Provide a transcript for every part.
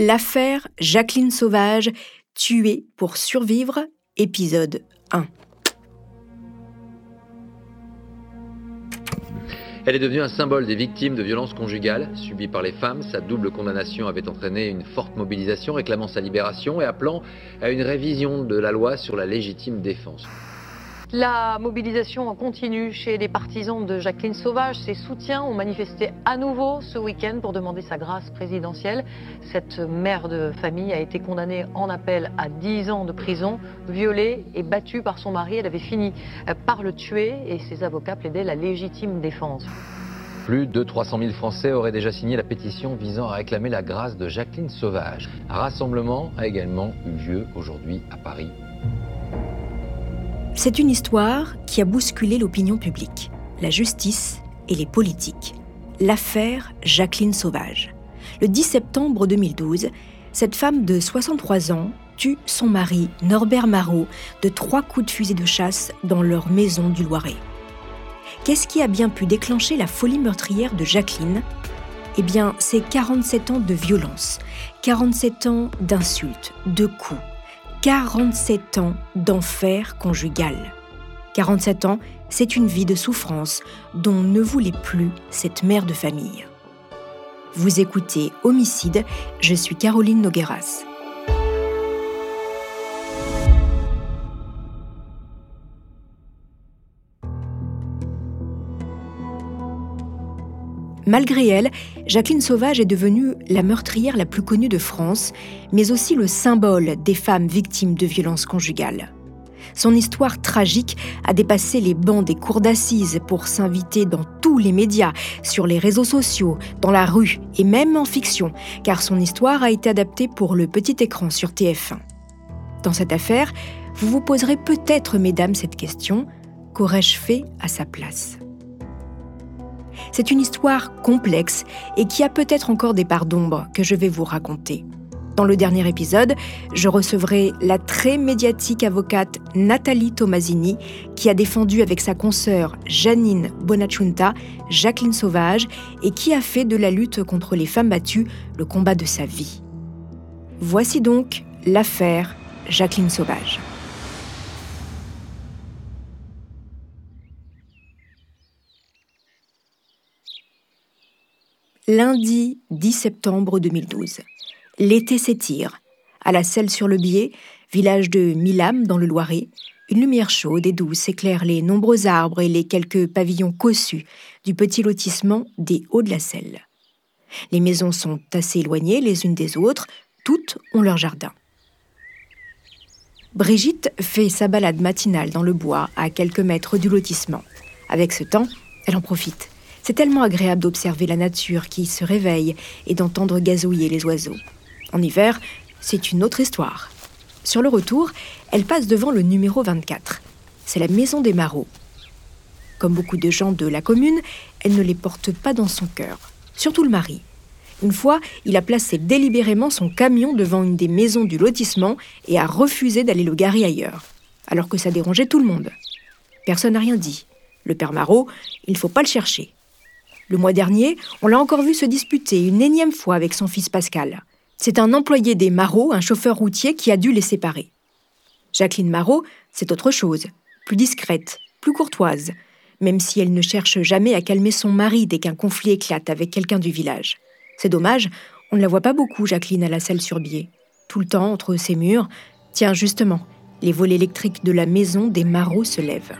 L'affaire Jacqueline Sauvage, tuée pour survivre, épisode 1. Elle est devenue un symbole des victimes de violences conjugales subies par les femmes. Sa double condamnation avait entraîné une forte mobilisation réclamant sa libération et appelant à une révision de la loi sur la légitime défense. La mobilisation continue chez les partisans de Jacqueline Sauvage. Ses soutiens ont manifesté à nouveau ce week-end pour demander sa grâce présidentielle. Cette mère de famille a été condamnée en appel à 10 ans de prison, violée et battue par son mari. Elle avait fini par le tuer et ses avocats plaidaient la légitime défense. Plus de 300 000 Français auraient déjà signé la pétition visant à réclamer la grâce de Jacqueline Sauvage. Un rassemblement a également eu lieu aujourd'hui à Paris c'est une histoire qui a bousculé l'opinion publique, la justice et les politiques. L'affaire Jacqueline Sauvage. Le 10 septembre 2012, cette femme de 63 ans tue son mari, Norbert Marot, de trois coups de fusil de chasse dans leur maison du Loiret. Qu'est-ce qui a bien pu déclencher la folie meurtrière de Jacqueline? Eh bien, c'est 47 ans de violence, 47 ans d'insultes, de coups, 47 ans d'enfer conjugal. 47 ans, c'est une vie de souffrance dont ne voulait plus cette mère de famille. Vous écoutez Homicide, je suis Caroline Nogueras. Malgré elle, Jacqueline Sauvage est devenue la meurtrière la plus connue de France, mais aussi le symbole des femmes victimes de violences conjugales. Son histoire tragique a dépassé les bancs des cours d'assises pour s'inviter dans tous les médias, sur les réseaux sociaux, dans la rue et même en fiction, car son histoire a été adaptée pour le petit écran sur TF1. Dans cette affaire, vous vous poserez peut-être, mesdames, cette question, qu'aurais-je fait à sa place? C'est une histoire complexe et qui a peut-être encore des parts d'ombre que je vais vous raconter. Dans le dernier épisode, je recevrai la très médiatique avocate Nathalie Tomasini, qui a défendu avec sa consoeur Janine Bonachunta Jacqueline Sauvage et qui a fait de la lutte contre les femmes battues le combat de sa vie. Voici donc l'affaire Jacqueline Sauvage. Lundi 10 septembre 2012. L'été s'étire. À la selle sur le biais, village de Milam dans le Loiret, une lumière chaude et douce éclaire les nombreux arbres et les quelques pavillons cossus du petit lotissement des Hauts de la Selle. Les maisons sont assez éloignées les unes des autres, toutes ont leur jardin. Brigitte fait sa balade matinale dans le bois à quelques mètres du lotissement. Avec ce temps, elle en profite. C'est tellement agréable d'observer la nature qui se réveille et d'entendre gazouiller les oiseaux. En hiver, c'est une autre histoire. Sur le retour, elle passe devant le numéro 24. C'est la maison des Marauds. Comme beaucoup de gens de la commune, elle ne les porte pas dans son cœur, surtout le mari. Une fois, il a placé délibérément son camion devant une des maisons du lotissement et a refusé d'aller le garer ailleurs, alors que ça dérangeait tout le monde. Personne n'a rien dit. Le père Marot, il ne faut pas le chercher. Le mois dernier, on l'a encore vu se disputer une énième fois avec son fils Pascal. C'est un employé des Marot, un chauffeur routier, qui a dû les séparer. Jacqueline Marot, c'est autre chose, plus discrète, plus courtoise, même si elle ne cherche jamais à calmer son mari dès qu'un conflit éclate avec quelqu'un du village. C'est dommage, on ne la voit pas beaucoup, Jacqueline, à la selle sur biais. Tout le temps, entre ses murs, tiens, justement, les volets électriques de la maison des Marot se lèvent.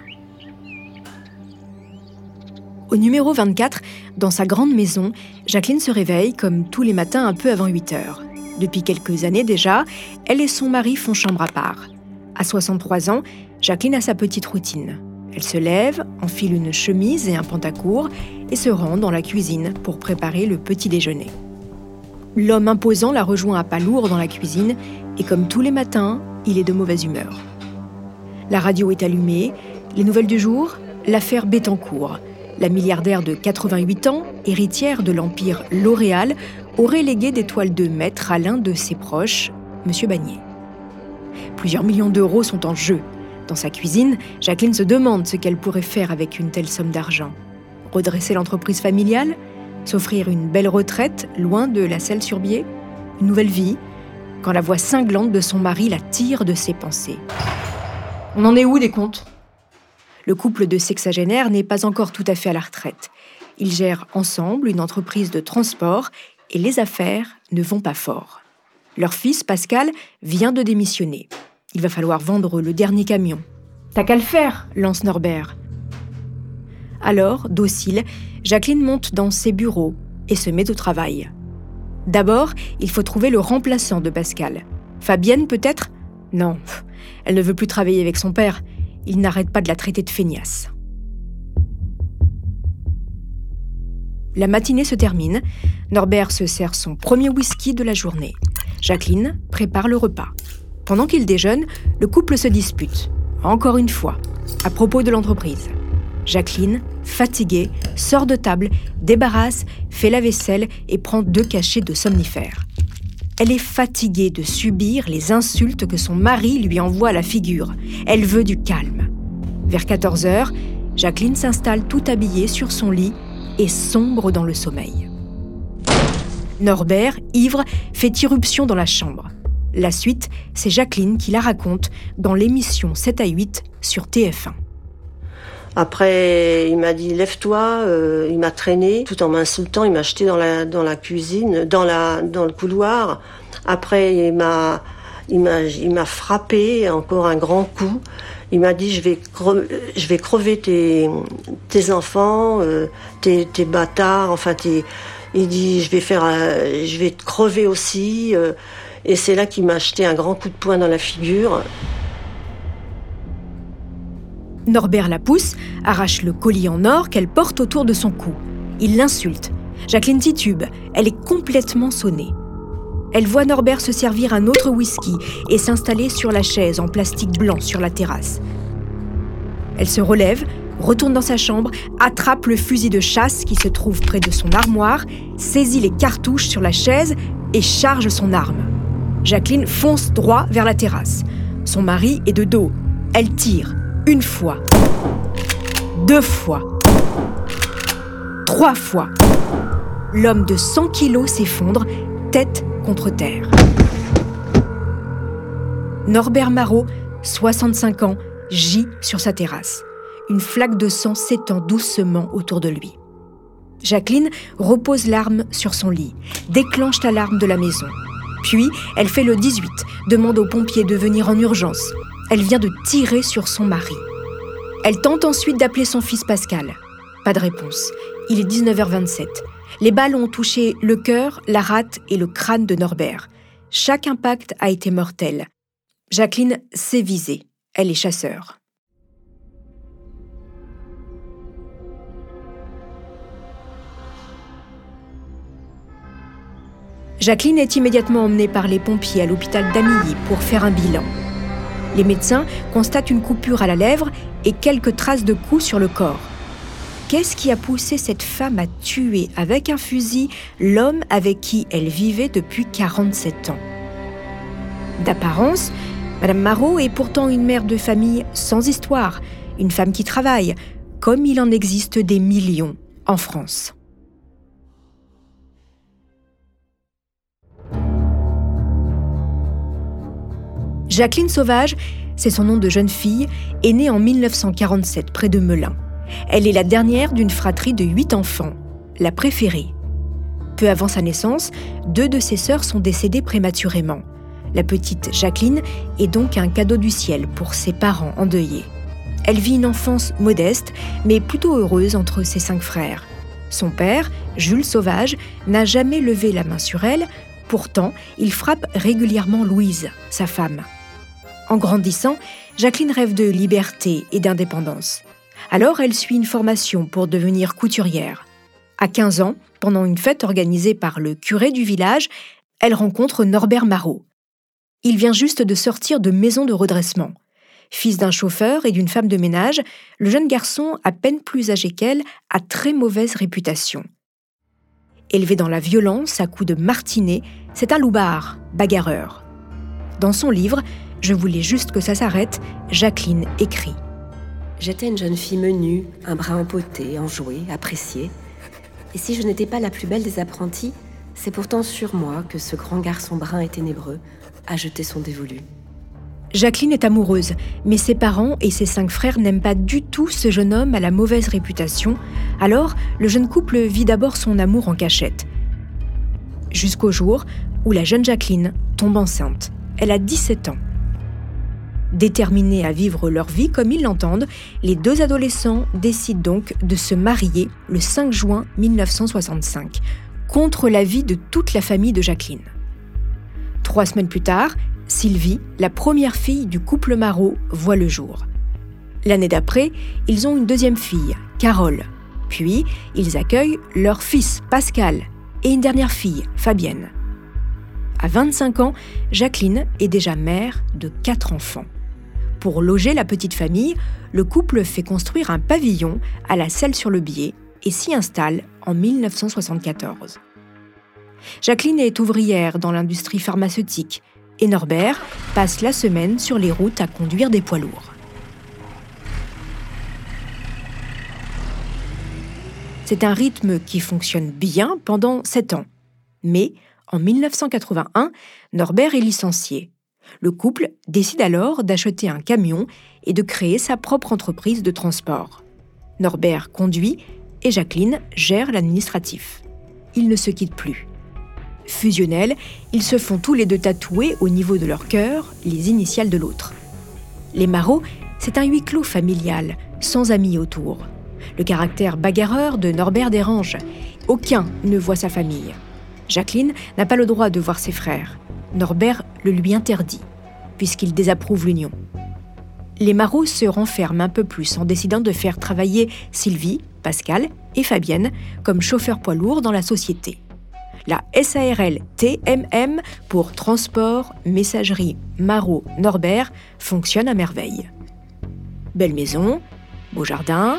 Au numéro 24, dans sa grande maison, Jacqueline se réveille comme tous les matins un peu avant 8 heures. Depuis quelques années déjà, elle et son mari font chambre à part. À 63 ans, Jacqueline a sa petite routine. Elle se lève, enfile une chemise et un pantacourt et se rend dans la cuisine pour préparer le petit déjeuner. L'homme imposant la rejoint à pas lourd dans la cuisine et comme tous les matins, il est de mauvaise humeur. La radio est allumée, les nouvelles du jour, l'affaire Bettencourt, la milliardaire de 88 ans, héritière de l'empire L'Oréal, aurait légué des toiles de maître à l'un de ses proches, M. Bagné. Plusieurs millions d'euros sont en jeu. Dans sa cuisine, Jacqueline se demande ce qu'elle pourrait faire avec une telle somme d'argent. Redresser l'entreprise familiale? S'offrir une belle retraite loin de la selle sur biais une nouvelle vie, quand la voix cinglante de son mari la tire de ses pensées. On en est où des comptes? Le couple de sexagénaires n'est pas encore tout à fait à la retraite. Ils gèrent ensemble une entreprise de transport et les affaires ne vont pas fort. Leur fils, Pascal, vient de démissionner. Il va falloir vendre le dernier camion. T'as qu'à le faire, lance Norbert. Alors, docile, Jacqueline monte dans ses bureaux et se met au travail. D'abord, il faut trouver le remplaçant de Pascal. Fabienne, peut-être? Non, elle ne veut plus travailler avec son père. Il n'arrête pas de la traiter de feignasse. La matinée se termine. Norbert se sert son premier whisky de la journée. Jacqueline prépare le repas. Pendant qu'il déjeune, le couple se dispute. Encore une fois, à propos de l'entreprise. Jacqueline, fatiguée, sort de table, débarrasse, fait la vaisselle et prend deux cachets de somnifères. Elle est fatiguée de subir les insultes que son mari lui envoie à la figure. Elle veut du calme. Vers 14 heures, Jacqueline s'installe tout habillée sur son lit et sombre dans le sommeil. Norbert, ivre, fait irruption dans la chambre. La suite, c'est Jacqueline qui la raconte dans l'émission 7 à 8 sur TF1. Après, il m'a dit lève-toi. Euh, il m'a traîné tout en m'insultant. Il m'a jeté dans la dans la cuisine, dans la dans le couloir. Après, il m'a il m'a il m'a frappé encore un grand coup. Il m'a dit je vais crever, je vais crever tes tes enfants, euh, tes tes bâtards. Enfin, il dit je vais faire euh, je vais te crever aussi. et c'est là qu'il m'a jeté un grand coup de poing dans la figure. Norbert la pousse, arrache le collier en or qu'elle porte autour de son cou. Il l'insulte. Jacqueline titube. Elle est complètement sonnée. Elle voit Norbert se servir un autre whisky et s'installer sur la chaise en plastique blanc sur la terrasse. Elle se relève, retourne dans sa chambre, attrape le fusil de chasse qui se trouve près de son armoire, saisit les cartouches sur la chaise et charge son arme. Jacqueline fonce droit vers la terrasse. Son mari est de dos. Elle tire. Une fois. Deux fois. Trois fois. L'homme de 100 kilos s'effondre, tête contre terre. Norbert Marot, 65 ans, gît sur sa terrasse. Une flaque de sang s'étend doucement autour de lui. Jacqueline repose l'arme sur son lit, déclenche l'alarme de la maison. Puis, elle fait le 18, demande aux pompiers de venir en urgence. Elle vient de tirer sur son mari. Elle tente ensuite d'appeler son fils Pascal. Pas de réponse. Il est 19h27. Les balles ont touché le cœur, la rate et le crâne de Norbert. Chaque impact a été mortel. Jacqueline s'est visée. Elle est chasseur. Jacqueline est immédiatement emmenée par les pompiers à l'hôpital d'Amilly pour faire un bilan. Les médecins constatent une coupure à la lèvre et quelques traces de coups sur le corps. Qu'est-ce qui a poussé cette femme à tuer avec un fusil l'homme avec qui elle vivait depuis 47 ans? D'apparence, Madame Marot est pourtant une mère de famille sans histoire, une femme qui travaille, comme il en existe des millions en France. Jacqueline Sauvage, c'est son nom de jeune fille, est née en 1947 près de Melun. Elle est la dernière d'une fratrie de huit enfants, la préférée. Peu avant sa naissance, deux de ses sœurs sont décédées prématurément. La petite Jacqueline est donc un cadeau du ciel pour ses parents endeuillés. Elle vit une enfance modeste, mais plutôt heureuse entre ses cinq frères. Son père, Jules Sauvage, n'a jamais levé la main sur elle, pourtant il frappe régulièrement Louise, sa femme. En grandissant, Jacqueline rêve de liberté et d'indépendance. Alors elle suit une formation pour devenir couturière. À 15 ans, pendant une fête organisée par le curé du village, elle rencontre Norbert Marot. Il vient juste de sortir de maison de redressement. Fils d'un chauffeur et d'une femme de ménage, le jeune garçon, à peine plus âgé qu'elle, a très mauvaise réputation. Élevé dans la violence à coups de martinet, c'est un loupard, bagarreur. Dans son livre, je voulais juste que ça s'arrête, Jacqueline écrit. J'étais une jeune fille menue, un bras empoté, enjouée, appréciée. Et si je n'étais pas la plus belle des apprenties, C'est pourtant sur moi que ce grand garçon brun et ténébreux a jeté son dévolu. Jacqueline est amoureuse, mais ses parents et ses cinq frères n'aiment pas du tout ce jeune homme à la mauvaise réputation, alors le jeune couple vit d'abord son amour en cachette. Jusqu'au jour où la jeune Jacqueline tombe enceinte. Elle a 17 ans. Déterminés à vivre leur vie comme ils l'entendent, les deux adolescents décident donc de se marier le 5 juin 1965, contre l'avis de toute la famille de Jacqueline. Trois semaines plus tard, Sylvie, la première fille du couple Marot, voit le jour. L'année d'après, ils ont une deuxième fille, Carole. Puis, ils accueillent leur fils, Pascal, et une dernière fille, Fabienne. À 25 ans, Jacqueline est déjà mère de quatre enfants. Pour loger la petite famille, le couple fait construire un pavillon à la Selle-sur-le-Biais et s'y installe en 1974. Jacqueline est ouvrière dans l'industrie pharmaceutique et Norbert passe la semaine sur les routes à conduire des poids lourds. C'est un rythme qui fonctionne bien pendant sept ans. Mais en 1981, Norbert est licencié. Le couple décide alors d'acheter un camion et de créer sa propre entreprise de transport. Norbert conduit et Jacqueline gère l'administratif. Ils ne se quittent plus. Fusionnels, ils se font tous les deux tatouer au niveau de leur cœur les initiales de l'autre. Les Marot, c'est un huis clos familial, sans amis autour. Le caractère bagarreur de Norbert dérange. Aucun ne voit sa famille. Jacqueline n'a pas le droit de voir ses frères. Norbert le lui interdit, puisqu'il désapprouve l'union. Les Marot se renferment un peu plus en décidant de faire travailler Sylvie, Pascal et Fabienne comme chauffeurs poids lourds dans la société. La SARL TMM pour Transport, Messagerie, Marot, Norbert fonctionne à merveille. Belle maison, beau jardin,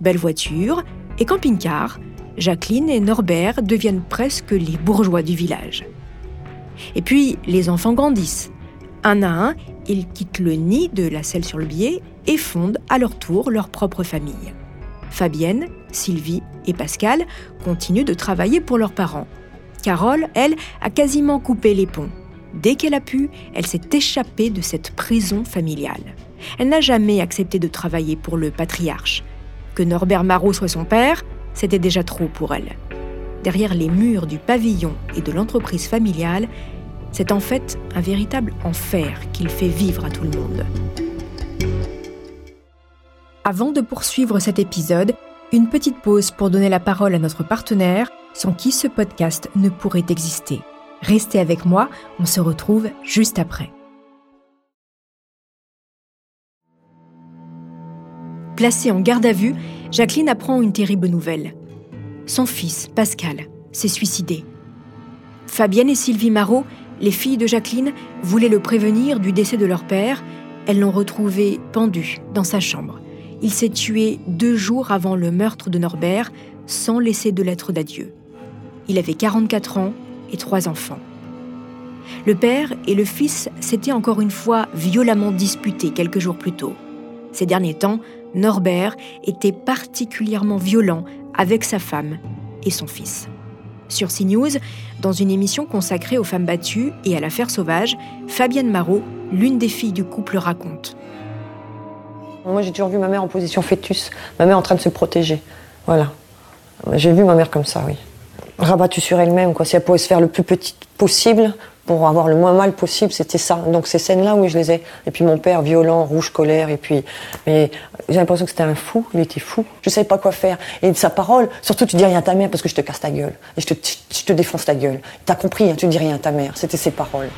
belle voiture et camping-car, Jacqueline et Norbert deviennent presque les bourgeois du village. Et puis, les enfants grandissent. Un à un, ils quittent le nid de la selle sur le biais et fondent à leur tour leur propre famille. Fabienne, Sylvie et Pascal continuent de travailler pour leurs parents. Carole, elle, a quasiment coupé les ponts. Dès qu'elle a pu, elle s'est échappée de cette prison familiale. Elle n'a jamais accepté de travailler pour le patriarche. Que Norbert Marot soit son père, c'était déjà trop pour elle. Derrière les murs du pavillon et de l'entreprise familiale, c'est en fait un véritable enfer qu'il fait vivre à tout le monde. Avant de poursuivre cet épisode, une petite pause pour donner la parole à notre partenaire, sans qui ce podcast ne pourrait exister. Restez avec moi, on se retrouve juste après. Placée en garde à vue, Jacqueline apprend une terrible nouvelle. Son fils, Pascal, s'est suicidé. Fabienne et Sylvie Marot, les filles de Jacqueline, voulaient le prévenir du décès de leur père. Elles l'ont retrouvé pendu dans sa chambre. Il s'est tué deux jours avant le meurtre de Norbert, sans laisser de lettre d'adieu. Il avait 44 ans et trois enfants. Le père et le fils s'étaient encore une fois violemment disputés quelques jours plus tôt. Ces derniers temps, Norbert était particulièrement violent avec sa femme et son fils. Sur CNews, dans une émission consacrée aux femmes battues et à l'affaire sauvage, Fabienne Marot, l'une des filles du couple, raconte. Moi, j'ai toujours vu ma mère en position fœtus, ma mère en train de se protéger. Voilà. J'ai vu ma mère comme ça, oui. Rabattue sur elle-même, quoi. Si elle pouvait se faire le plus petit possible, pour avoir le moins mal possible, c'était ça. Donc ces scènes-là, oui, je les ai. Et puis mon père, violent, rouge, colère, et puis, mais j'ai l'impression que c'était un fou. Il était fou. Je savais pas quoi faire. Et sa parole, surtout, tu dis rien à ta mère parce que je te casse ta gueule et je te, je te défonce ta gueule. T'as compris, hein, tu dis rien à ta mère. C'était ses paroles.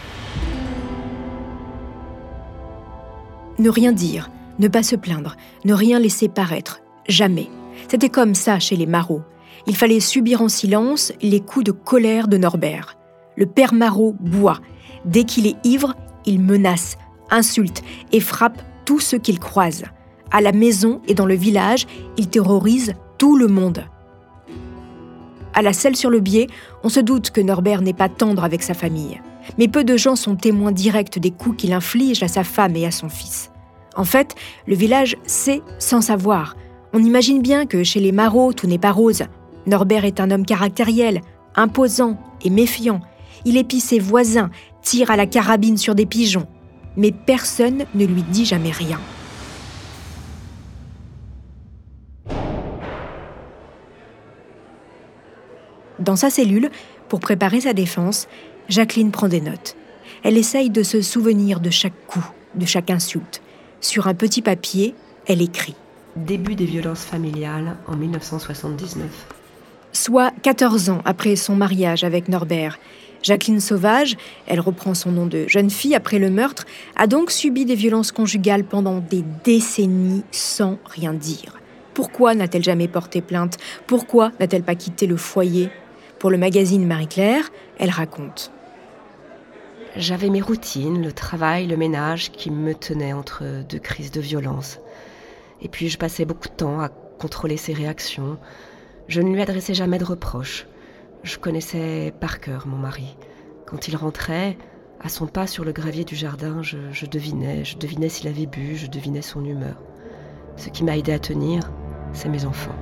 Ne rien dire, ne pas se plaindre, ne rien laisser paraître, jamais. C'était comme ça chez les Marot. Il fallait subir en silence les coups de colère de Norbert le père Marot boit. Dès qu'il est ivre, il menace, insulte et frappe tous ceux qu'il croise. À la maison et dans le village, il terrorise tout le monde. À la selle sur le biais, on se doute que Norbert n'est pas tendre avec sa famille. Mais peu de gens sont témoins directs des coups qu'il inflige à sa femme et à son fils. En fait, le village sait sans savoir. On imagine bien que chez les Marot, tout n'est pas rose. Norbert est un homme caractériel, imposant, et méfiant. Il épie ses voisins, tire à la carabine sur des pigeons. Mais personne ne lui dit jamais rien. Dans sa cellule, pour préparer sa défense, Jacqueline prend des notes. Elle essaye de se souvenir de chaque coup, de chaque insulte. Sur un petit papier, elle écrit. Début des violences familiales en 1979. Soit 14 ans après son mariage avec Norbert. Jacqueline Sauvage, elle reprend son nom de jeune fille après le meurtre, a donc subi des violences conjugales pendant des décennies sans rien dire. Pourquoi n'a-t-elle jamais porté plainte? Pourquoi n'a-t-elle pas quitté le foyer? Pour le magazine Marie-Claire, elle raconte. J'avais mes routines, le travail, le ménage qui me tenaient entre deux crises de violence. Et puis je passais beaucoup de temps à contrôler ses réactions. Je ne lui adressais jamais de reproches. Je connaissais par cœur mon mari. Quand il rentrait, à son pas sur le gravier du jardin, je, je devinais, je devinais s'il avait bu, je devinais son humeur. Ce qui m'a aidé à tenir, c'est mes enfants.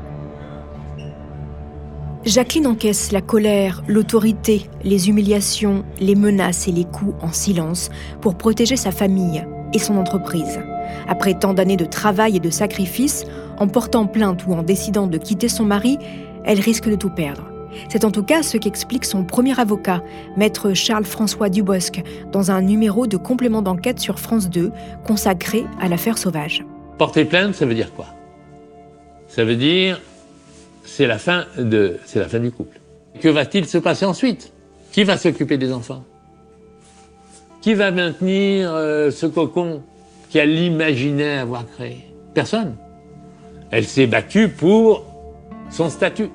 Jacqueline encaisse la colère, l'autorité, les humiliations, les menaces et les coups en silence pour protéger sa famille et son entreprise. Après tant d'années de travail et de sacrifices, en portant plainte ou en décidant de quitter son mari, elle risque de tout perdre. C'est en tout cas ce qu'explique son premier avocat, maître Charles-François Dubosc, dans un numéro de complément d'enquête sur France 2 consacré à l'affaire Sauvage. Porter plainte, ça veut dire quoi? Ça veut dire c'est la fin de c'est la fin du couple. Que va-t-il se passer ensuite? Qui va s'occuper des enfants? Qui va maintenir euh, ce cocon qu'elle imaginait avoir créé? Personne. Elle s'est battue pour son statut.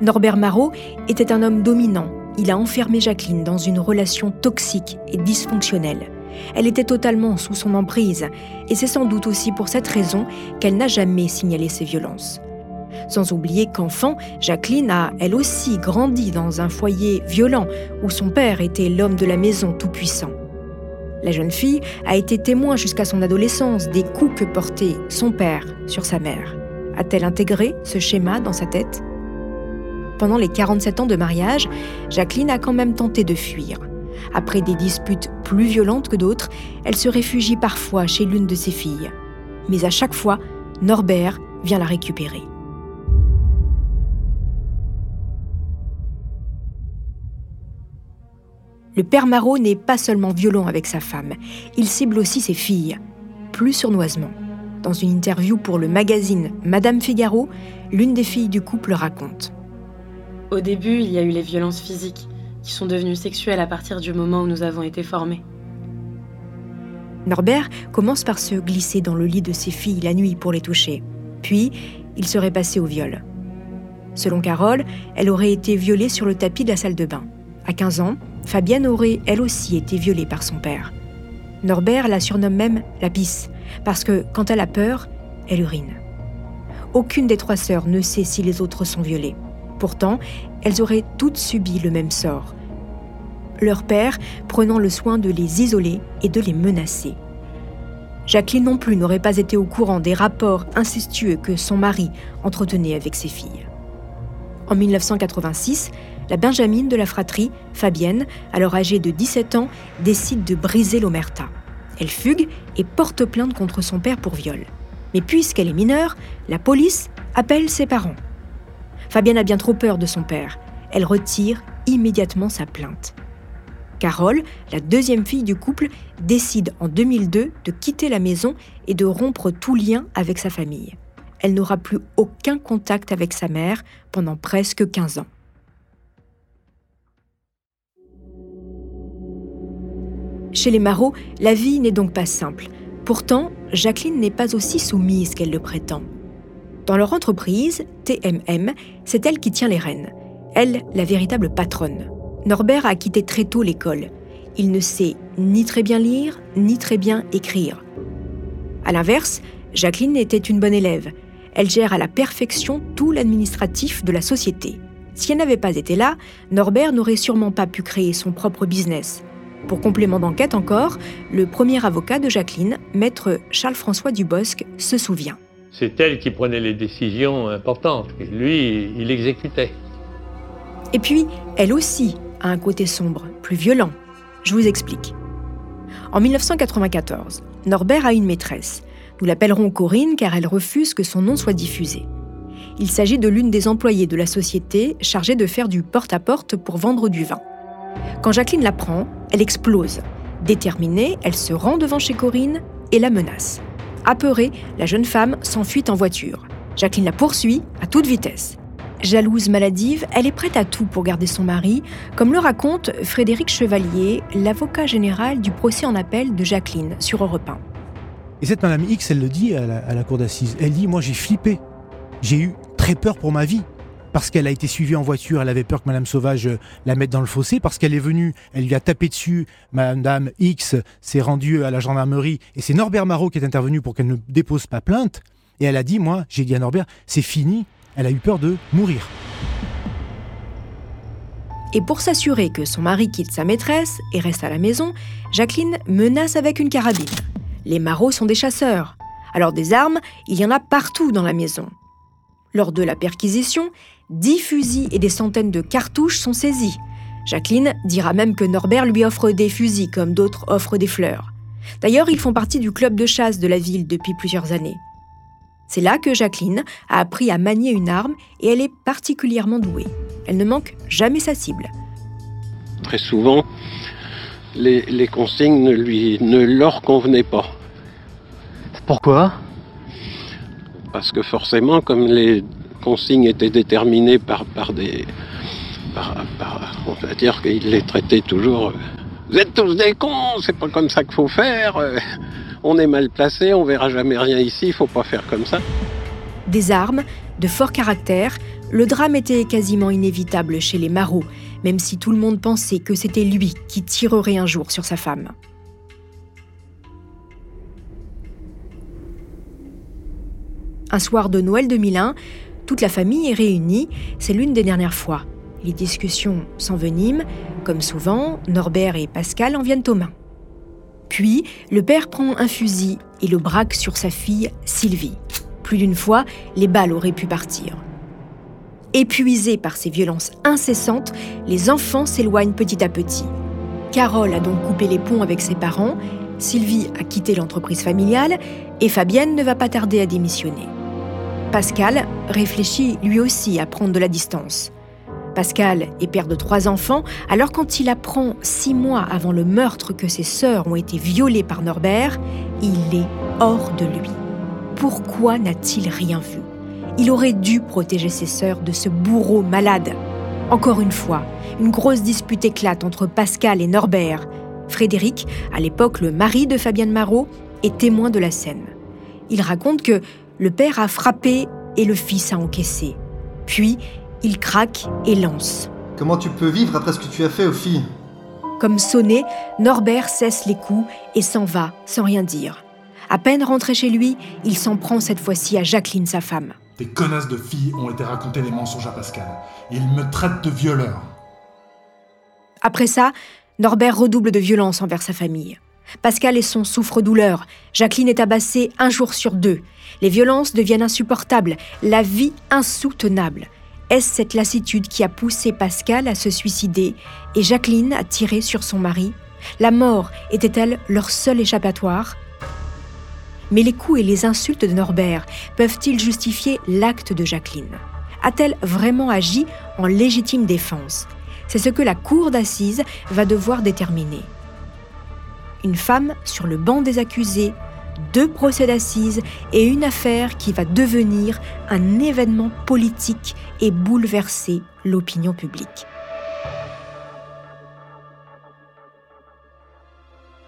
Norbert Marot était un homme dominant. Il a enfermé Jacqueline dans une relation toxique et dysfonctionnelle. Elle était totalement sous son emprise, et c'est sans doute aussi pour cette raison qu'elle n'a jamais signalé ses violences. Sans oublier qu'enfant, Jacqueline a elle aussi grandi dans un foyer violent où son père était l'homme de la maison tout-puissant. La jeune fille a été témoin jusqu'à son adolescence des coups que portait son père sur sa mère. A-t-elle intégré ce schéma dans sa tête? Pendant les 47 ans de mariage, Jacqueline a quand même tenté de fuir. Après des disputes plus violentes que d'autres, elle se réfugie parfois chez l'une de ses filles. Mais à chaque fois, Norbert vient la récupérer. Le père Marot n'est pas seulement violent avec sa femme, il cible aussi ses filles, plus sournoisement. Dans une interview pour le magazine Madame Figaro, l'une des filles du couple raconte. Au début, il y a eu les violences physiques, qui sont devenues sexuelles à partir du moment où nous avons été formés. Norbert commence par se glisser dans le lit de ses filles la nuit pour les toucher. Puis, il serait passé au viol. Selon Carole, elle aurait été violée sur le tapis de la salle de bain. À 15 ans, Fabienne aurait elle aussi été violée par son père. Norbert la surnomme même la pisse, parce que quand elle a peur, elle urine. Aucune des trois sœurs ne sait si les autres sont violées. Pourtant, elles auraient toutes subi le même sort. Leur père prenant le soin de les isoler et de les menacer. Jacqueline non plus n'aurait pas été au courant des rapports incestueux que son mari entretenait avec ses filles. En 1986, la Benjamine de la fratrie, Fabienne, alors âgée de 17 ans, décide de briser l'omerta. Elle fugue et porte plainte contre son père pour viol. Mais puisqu'elle est mineure, la police appelle ses parents. Fabienne a bien trop peur de son père. Elle retire immédiatement sa plainte. Carole, la deuxième fille du couple, décide en 2002 de quitter la maison et de rompre tout lien avec sa famille. Elle n'aura plus aucun contact avec sa mère pendant presque 15 ans. Chez les Marot, la vie n'est donc pas simple. Pourtant, Jacqueline n'est pas aussi soumise qu'elle le prétend. Dans leur entreprise, TMM, c'est elle qui tient les rênes. Elle, la véritable patronne. Norbert a quitté très tôt l'école. Il ne sait ni très bien lire, ni très bien écrire. À l'inverse, Jacqueline était une bonne élève. Elle gère à la perfection tout l'administratif de la société. Si elle n'avait pas été là, Norbert n'aurait sûrement pas pu créer son propre business. Pour complément d'enquête encore, le premier avocat de Jacqueline, maître Charles-François Dubosc, se souvient. C'est elle qui prenait les décisions importantes. Lui, il exécutait. Et puis, elle aussi a un côté sombre, plus violent. Je vous explique. En 1994, Norbert a une maîtresse. Nous l'appellerons Corinne car elle refuse que son nom soit diffusé. Il s'agit de l'une des employées de la société chargée de faire du porte-à-porte pour vendre du vin. Quand Jacqueline l'apprend, elle explose. Déterminée, elle se rend devant chez Corinne et la menace. Apeurée, la jeune femme s'enfuit en voiture. Jacqueline la poursuit à toute vitesse. Jalouse maladive, elle est prête à tout pour garder son mari, comme le raconte Frédéric Chevalier, l'avocat général du procès en appel de Jacqueline sur Europe 1. Et cette Madame X, elle le dit à la, à la cour d'assises. Elle dit Moi, j'ai flippé. J'ai eu très peur pour ma vie. Parce qu'elle a été suivie en voiture, elle avait peur que Madame Sauvage euh, la mette dans le fossé. Parce qu'elle est venue, elle lui a tapé dessus. Madame X s'est rendue à la gendarmerie. Et c'est Norbert Marot qui est intervenu pour qu'elle ne dépose pas plainte. Et elle a dit Moi, j'ai dit à Norbert C'est fini. Elle a eu peur de mourir. Et pour s'assurer que son mari quitte sa maîtresse et reste à la maison, Jacqueline menace avec une carabine. Les Marot sont des chasseurs. Alors des armes, il y en a partout dans la maison. Lors de la perquisition, dix fusils et des centaines de cartouches sont saisis. Jacqueline dira même que Norbert lui offre des fusils comme d'autres offrent des fleurs. D'ailleurs, ils font partie du club de chasse de la ville depuis plusieurs années. C'est là que Jacqueline a appris à manier une arme et elle est particulièrement douée. Elle ne manque jamais sa cible. Très souvent, les, les consignes ne, lui, ne leur convenaient pas. Pourquoi? Parce que forcément, comme les consignes étaient déterminées par, par des. On va dire qu'il les traitait toujours. euh, Vous êtes tous des cons, c'est pas comme ça qu'il faut faire. euh, On est mal placé, on verra jamais rien ici, il faut pas faire comme ça. Des armes, de fort caractère, le drame était quasiment inévitable chez les Marot, même si tout le monde pensait que c'était lui qui tirerait un jour sur sa femme. Un soir de Noël 2001, toute la famille est réunie, c'est l'une des dernières fois. Les discussions s'enveniment, comme souvent, Norbert et Pascal en viennent aux mains. Puis, le père prend un fusil et le braque sur sa fille, Sylvie. Plus d'une fois, les balles auraient pu partir. Épuisés par ces violences incessantes, les enfants s'éloignent petit à petit. Carole a donc coupé les ponts avec ses parents, Sylvie a quitté l'entreprise familiale et Fabienne ne va pas tarder à démissionner. Pascal réfléchit lui aussi à prendre de la distance. Pascal est père de trois enfants, alors quand il apprend six mois avant le meurtre que ses sœurs ont été violées par Norbert, il est hors de lui. Pourquoi n'a-t-il rien vu? Il aurait dû protéger ses sœurs de ce bourreau malade. Encore une fois, une grosse dispute éclate entre Pascal et Norbert. Frédéric, à l'époque le mari de Fabienne Marot, est témoin de la scène. Il raconte que le père a frappé et le fils a encaissé. Puis, il craque et lance. Comment tu peux vivre après ce que tu as fait aux filles? Comme sonné, Norbert cesse les coups et s'en va sans rien dire. À peine rentré chez lui, il s'en prend cette fois-ci à Jacqueline, sa femme. Tes connasses de filles ont été racontées des mensonges à Pascal. Il me traite de violeur. Après ça, Norbert redouble de violence envers sa famille. Pascal est son souffre-douleur. Jacqueline est abassée un jour sur deux. Les violences deviennent insupportables, la vie insoutenable. Est-ce cette lassitude qui a poussé Pascal à se suicider et Jacqueline à tirer sur son mari? La mort était-elle leur seul échappatoire? Mais les coups et les insultes de Norbert peuvent-ils justifier l'acte de Jacqueline? A-t-elle vraiment agi en légitime défense? C'est ce que la cour d'assises va devoir déterminer. Une femme sur le banc des accusés, deux procès d'assises et une affaire qui va devenir un événement politique et bouleverser l'opinion publique.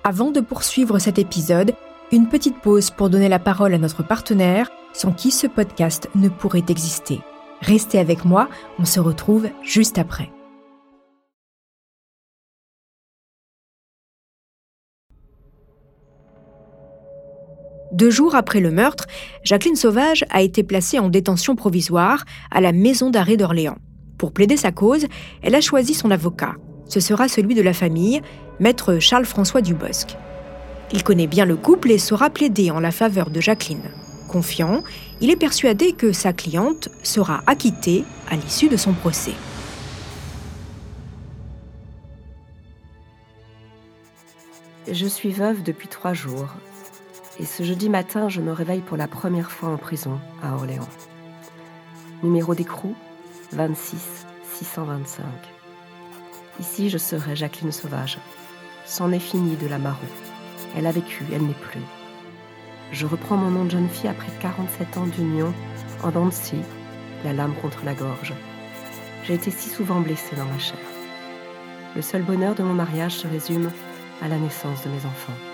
Avant de poursuivre cet épisode, une petite pause pour donner la parole à notre partenaire, sans qui ce podcast ne pourrait exister. Restez avec moi, on se retrouve juste après. Deux jours après le meurtre, Jacqueline Sauvage a été placée en détention provisoire à la maison d'arrêt d'Orléans. Pour plaider sa cause, elle a choisi son avocat. Ce sera celui de la famille, maître Charles-François Dubosc. Il connaît bien le couple et saura plaider en la faveur de Jacqueline. Confiant, il est persuadé que sa cliente sera acquittée à l'issue de son procès. Je suis veuve depuis trois jours. Et ce jeudi matin, je me réveille pour la première fois en prison à Orléans. Numéro d'écrou 26 625. Ici, je serai Jacqueline Sauvage. C'en est fini de la marron. Elle a vécu, elle n'est plus. Je reprends mon nom de jeune fille après 47 ans d'union, en dents la lame contre la gorge. J'ai été si souvent blessée dans ma chair. Le seul bonheur de mon mariage se résume à la naissance de mes enfants.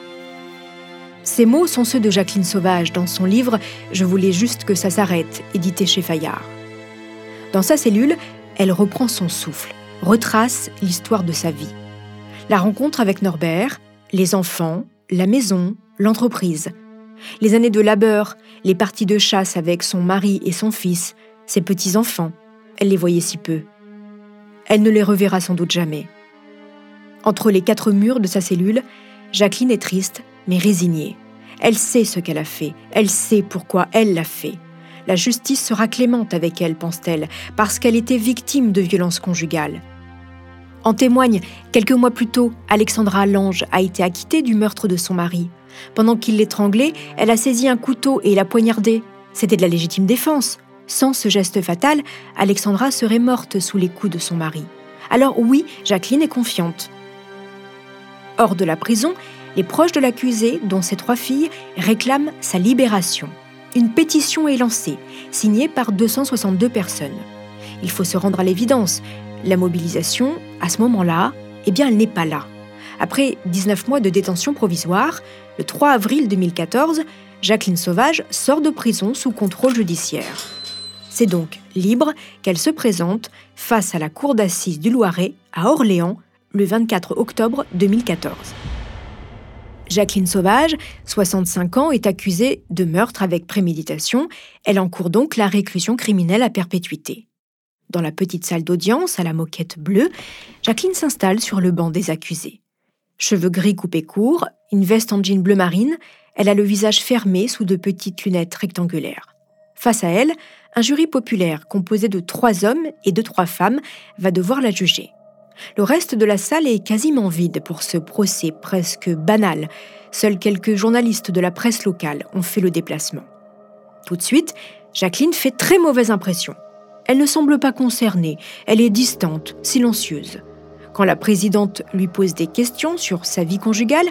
Ces mots sont ceux de Jacqueline Sauvage dans son livre Je voulais juste que ça s'arrête, édité chez Fayard. Dans sa cellule, elle reprend son souffle, retrace l'histoire de sa vie. La rencontre avec Norbert, les enfants, la maison, l'entreprise. Les années de labeur, les parties de chasse avec son mari et son fils, ses petits-enfants. Elle les voyait si peu. Elle ne les reverra sans doute jamais. Entre les quatre murs de sa cellule, Jacqueline est triste, mais résignée. Elle sait ce qu'elle a fait, elle sait pourquoi elle l'a fait. La justice sera clémente avec elle, pense-t-elle, parce qu'elle était victime de violences conjugales. En témoigne, quelques mois plus tôt, Alexandra Lange a été acquittée du meurtre de son mari. Pendant qu'il l'étranglait, elle a saisi un couteau et l'a poignardé. C'était de la légitime défense. Sans ce geste fatal, Alexandra serait morte sous les coups de son mari. Alors oui, Jacqueline est confiante. Hors de la prison, les proches de l'accusé, dont ses trois filles, réclament sa libération. Une pétition est lancée, signée par 262 personnes. Il faut se rendre à l'évidence, la mobilisation, à ce moment-là, eh bien, elle n'est pas là. Après 19 mois de détention provisoire, le 3 avril 2014, Jacqueline Sauvage sort de prison sous contrôle judiciaire. C'est donc libre qu'elle se présente face à la cour d'assises du Loiret à Orléans le 24 octobre 2014. Jacqueline Sauvage, 65 ans, est accusée de meurtre avec préméditation. Elle encourt donc la réclusion criminelle à perpétuité. Dans la petite salle d'audience à la moquette bleue, Jacqueline s'installe sur le banc des accusés. Cheveux gris coupés courts, une veste en jean bleu marine, elle a le visage fermé sous de petites lunettes rectangulaires. Face à elle, un jury populaire composé de trois hommes et de trois femmes va devoir la juger. Le reste de la salle est quasiment vide pour ce procès presque banal. Seuls quelques journalistes de la presse locale ont fait le déplacement. Tout de suite, Jacqueline fait très mauvaise impression. Elle ne semble pas concernée, elle est distante, silencieuse. Quand la présidente lui pose des questions sur sa vie conjugale,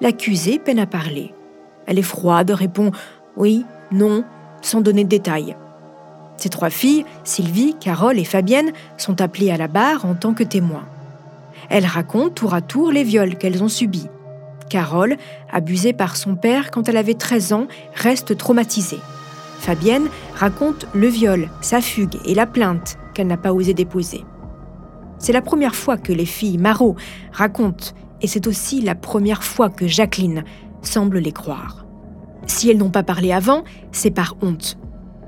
l'accusée peine à parler. Elle est froide, répond oui, non, sans donner de détails. Ses trois filles, Sylvie, Carole et Fabienne, sont appelées à la barre en tant que témoins. Elles racontent tour à tour les viols qu'elles ont subis. Carole, abusée par son père quand elle avait 13 ans, reste traumatisée. Fabienne raconte le viol, sa fugue et la plainte qu'elle n'a pas osé déposer. C'est la première fois que les filles Marot racontent, et c'est aussi la première fois que Jacqueline semble les croire. Si elles n'ont pas parlé avant, c'est par honte,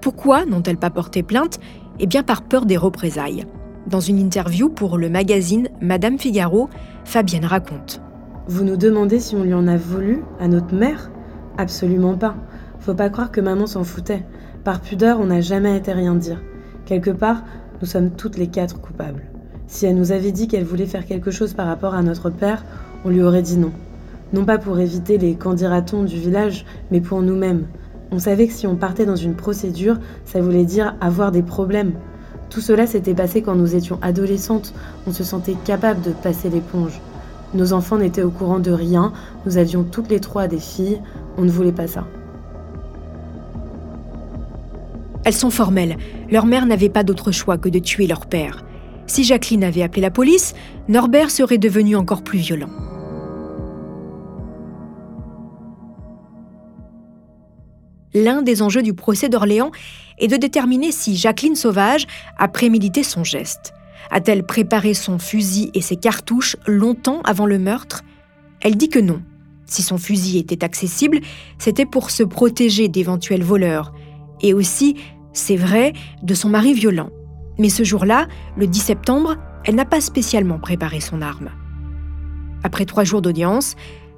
pourquoi n'ont-elles pas porté plainte? Eh bien par peur des représailles. Dans une interview pour le magazine Madame Figaro, Fabienne raconte. Vous nous demandez si on lui en a voulu à notre mère? Absolument pas. Faut pas croire que maman s'en foutait. Par pudeur, on n'a jamais été rien dire. Quelque part, nous sommes toutes les quatre coupables. Si elle nous avait dit qu'elle voulait faire quelque chose par rapport à notre père, on lui aurait dit non. Non pas pour éviter les candidatons du village, mais pour nous-mêmes. On savait que si on partait dans une procédure, ça voulait dire avoir des problèmes. Tout cela s'était passé quand nous étions adolescentes, on se sentait capable de passer l'éponge. Nos enfants n'étaient au courant de rien, nous avions toutes les trois des filles, on ne voulait pas ça. Elles sont formelles, leur mère n'avait pas d'autre choix que de tuer leur père. Si Jacqueline avait appelé la police, Norbert serait devenu encore plus violent. L'un des enjeux du procès d'Orléans est de déterminer si Jacqueline Sauvage a prémédité son geste. A-t-elle préparé son fusil et ses cartouches longtemps avant le meurtre? Elle dit que non. Si son fusil était accessible, c'était pour se protéger d'éventuels voleurs. Et aussi, c'est vrai, de son mari violent. Mais ce jour-là, le 10 septembre, elle n'a pas spécialement préparé son arme. Après trois jours d'audience,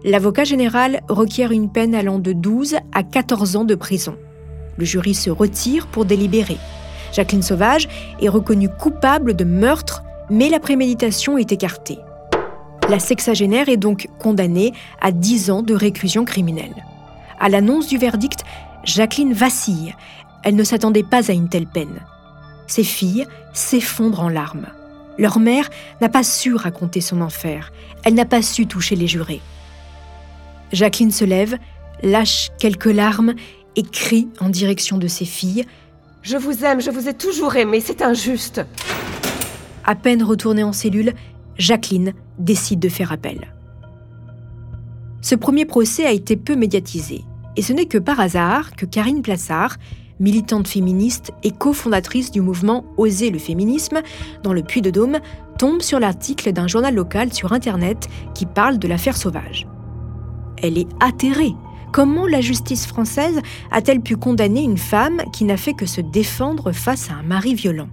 L'avocat général requiert une peine allant de 12 à 14 ans de prison. Le jury se retire pour délibérer. Jacqueline Sauvage est reconnue coupable de meurtre, mais la préméditation est écartée. La sexagénaire est donc condamnée à 10 ans de réclusion criminelle. À l'annonce du verdict, Jacqueline vacille. Elle ne s'attendait pas à une telle peine. Ses filles s'effondrent en larmes. Leur mère n'a pas su raconter son enfer. Elle n'a pas su toucher les jurés. Jacqueline se lève, lâche quelques larmes et crie en direction de ses filles Je vous aime, je vous ai toujours aimé, c'est injuste. À peine retournée en cellule, Jacqueline décide de faire appel. Ce premier procès a été peu médiatisé, et ce n'est que par hasard que Karine Plassard, militante féministe et cofondatrice du mouvement Oser le féminisme dans le Puy-de-Dôme, tombe sur l'article d'un journal local sur Internet qui parle de l'affaire sauvage. Elle est atterrée. Comment la justice française a-t-elle pu condamner une femme qui n'a fait que se défendre face à un mari violent?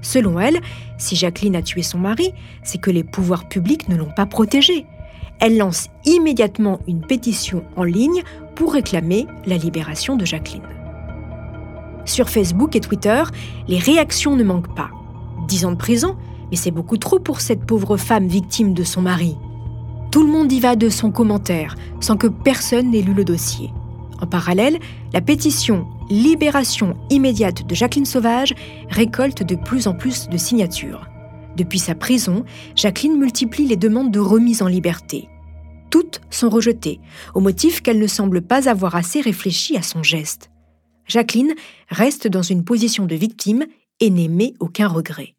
Selon elle, si Jacqueline a tué son mari, c'est que les pouvoirs publics ne l'ont pas protégée. Elle lance immédiatement une pétition en ligne pour réclamer la libération de Jacqueline. Sur Facebook et Twitter, les réactions ne manquent pas. Dix ans de prison, mais c'est beaucoup trop pour cette pauvre femme victime de son mari. Tout le monde y va de son commentaire, sans que personne n'ait lu le dossier. En parallèle, la pétition Libération immédiate de Jacqueline Sauvage récolte de plus en plus de signatures. Depuis sa prison, Jacqueline multiplie les demandes de remise en liberté. Toutes sont rejetées, au motif qu'elle ne semble pas avoir assez réfléchi à son geste. Jacqueline reste dans une position de victime et n'émet aucun regret.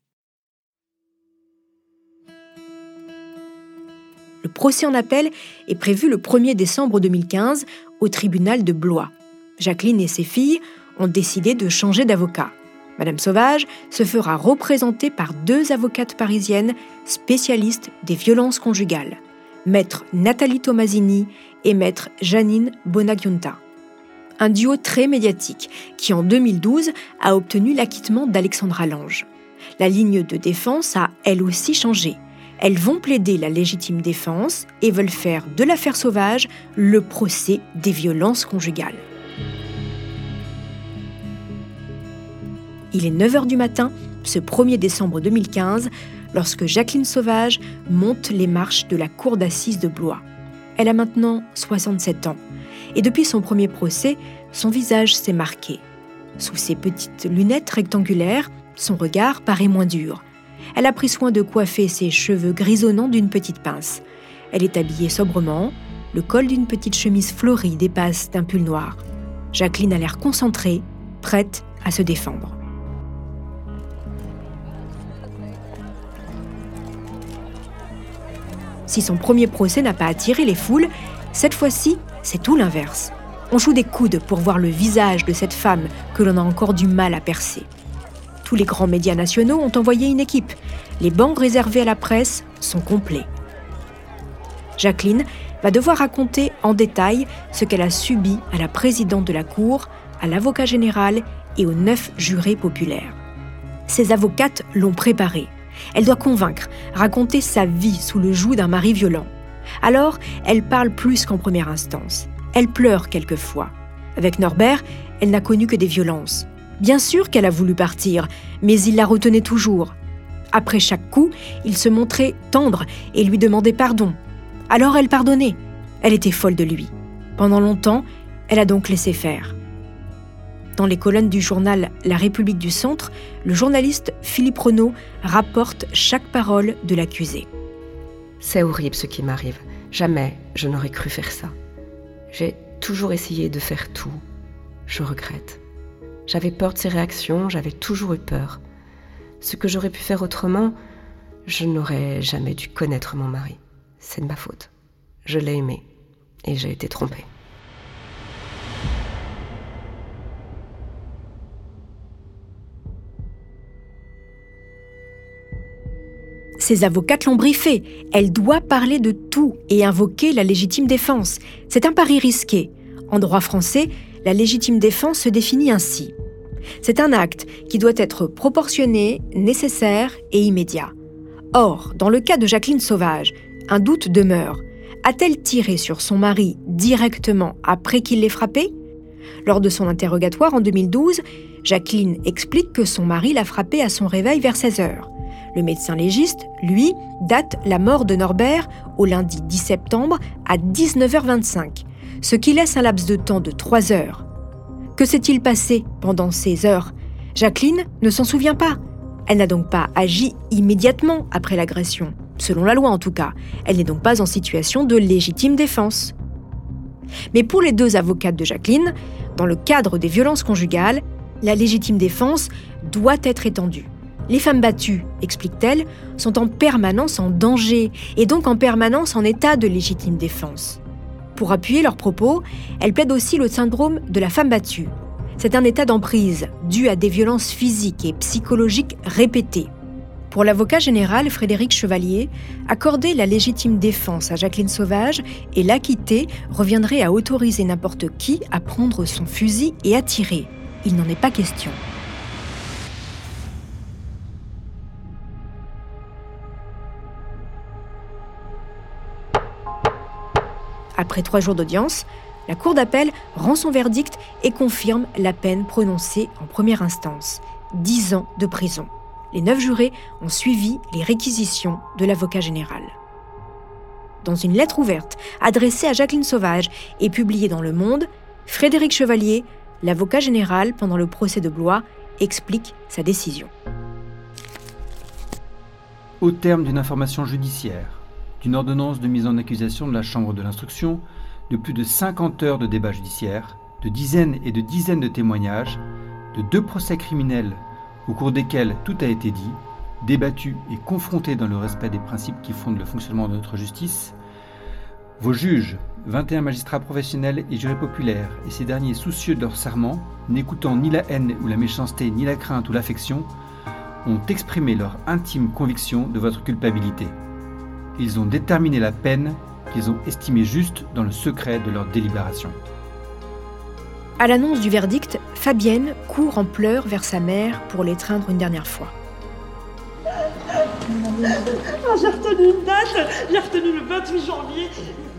Le procès en appel est prévu le 1er décembre 2015 au tribunal de Blois. Jacqueline et ses filles ont décidé de changer d'avocat. Madame Sauvage se fera représenter par deux avocates parisiennes spécialistes des violences conjugales, maître Nathalie Tomasini et maître Janine Bonagiunta. Un duo très médiatique qui en 2012 a obtenu l'acquittement d'Alexandra Lange. La ligne de défense a elle aussi changé. Elles vont plaider la légitime défense et veulent faire de l'affaire sauvage le procès des violences conjugales. Il est 9h du matin, ce 1er décembre 2015, lorsque Jacqueline Sauvage monte les marches de la cour d'assises de Blois. Elle a maintenant 67 ans, et depuis son premier procès, son visage s'est marqué. Sous ses petites lunettes rectangulaires, son regard paraît moins dur. Elle a pris soin de coiffer ses cheveux grisonnants d'une petite pince. Elle est habillée sobrement, le col d'une petite chemise fleurie dépasse d'un pull noir. Jacqueline a l'air concentrée, prête à se défendre. Si son premier procès n'a pas attiré les foules, cette fois-ci, c'est tout l'inverse. On joue des coudes pour voir le visage de cette femme que l'on a encore du mal à percer. Tous les grands médias nationaux ont envoyé une équipe. Les bancs réservés à la presse sont complets. Jacqueline va devoir raconter en détail ce qu'elle a subi à la présidente de la Cour, à l'avocat général et aux neuf jurés populaires. Ses avocates l'ont préparée. Elle doit convaincre, raconter sa vie sous le joug d'un mari violent. Alors, elle parle plus qu'en première instance. Elle pleure quelquefois. Avec Norbert, elle n'a connu que des violences. Bien sûr qu'elle a voulu partir, mais il la retenait toujours. Après chaque coup, il se montrait tendre et lui demandait pardon. Alors elle pardonnait. Elle était folle de lui. Pendant longtemps, elle a donc laissé faire. Dans les colonnes du journal La République du Centre, le journaliste Philippe Renaud rapporte chaque parole de l'accusé. C'est horrible ce qui m'arrive. Jamais je n'aurais cru faire ça. J'ai toujours essayé de faire tout. Je regrette. J'avais peur de ses réactions, j'avais toujours eu peur. Ce que j'aurais pu faire autrement, je n'aurais jamais dû connaître mon mari. C'est de ma faute. Je l'ai aimé et j'ai été trompée. Ses avocates l'ont briefée. Elle doit parler de tout et invoquer la légitime défense. C'est un pari risqué. En droit français, la légitime défense se définit ainsi. C'est un acte qui doit être proportionné, nécessaire et immédiat. Or, dans le cas de Jacqueline Sauvage, un doute demeure. A-t-elle tiré sur son mari directement après qu'il l'ait frappé? Lors de son interrogatoire en 2012, Jacqueline explique que son mari l'a frappé à son réveil vers 16 heures. Le médecin légiste, lui, date la mort de Norbert au lundi 10 septembre à 19h25, ce qui laisse un laps de temps de 3 heures. Que s'est-il passé pendant ces heures? Jacqueline ne s'en souvient pas. Elle n'a donc pas agi immédiatement après l'agression, selon la loi en tout cas. Elle n'est donc pas en situation de légitime défense. Mais pour les deux avocates de Jacqueline, dans le cadre des violences conjugales, la légitime défense doit être étendue. Les femmes battues, explique-t-elle, sont en permanence en danger et donc en permanence en état de légitime défense. Pour appuyer leurs propos, elle plaide aussi le syndrome de la femme battue. C'est un état d'emprise dû à des violences physiques et psychologiques répétées. Pour l'avocat général Frédéric Chevalier, accorder la légitime défense à Jacqueline Sauvage et l'acquitter reviendrait à autoriser n'importe qui à prendre son fusil et à tirer. Il n'en est pas question. Après trois jours d'audience, la Cour d'appel rend son verdict et confirme la peine prononcée en première instance, 10 ans de prison. Les neuf jurés ont suivi les réquisitions de l'avocat général. Dans une lettre ouverte adressée à Jacqueline Sauvage et publiée dans Le Monde, Frédéric Chevalier, l'avocat général pendant le procès de Blois, explique sa décision. Au terme d'une information judiciaire, d'une ordonnance de mise en accusation de la Chambre de l'instruction, de plus de 50 heures de débat judiciaire, de dizaines et de dizaines de témoignages, de deux procès criminels au cours desquels tout a été dit, débattu et confronté dans le respect des principes qui fondent le fonctionnement de notre justice, vos juges, 21 magistrats professionnels et jurés populaires, et ces derniers soucieux de leur serment, n'écoutant ni la haine ou la méchanceté, ni la crainte ou l'affection, ont exprimé leur intime conviction de votre culpabilité. Ils ont déterminé la peine qu'ils ont estimée juste dans le secret de leur délibération. À l'annonce du verdict, Fabienne court en pleurs vers sa mère pour l'étreindre une dernière fois. Ah, j'ai retenu une date, j'ai retenu le 28 janvier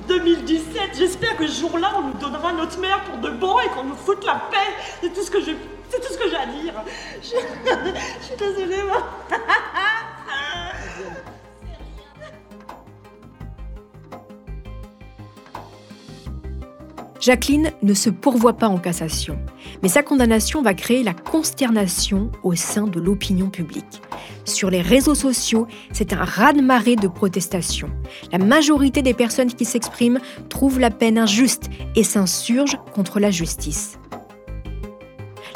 2017. J'espère que ce jour-là, on nous donnera notre mère pour de bon et qu'on nous foute la paix. C'est tout ce que je, c'est tout ce que j'ai à dire. Je, je suis désolée, moi. Jacqueline ne se pourvoit pas en cassation, mais sa condamnation va créer la consternation au sein de l'opinion publique. Sur les réseaux sociaux, c'est un raz-de-marée de protestations. La majorité des personnes qui s'expriment trouvent la peine injuste et s'insurgent contre la justice.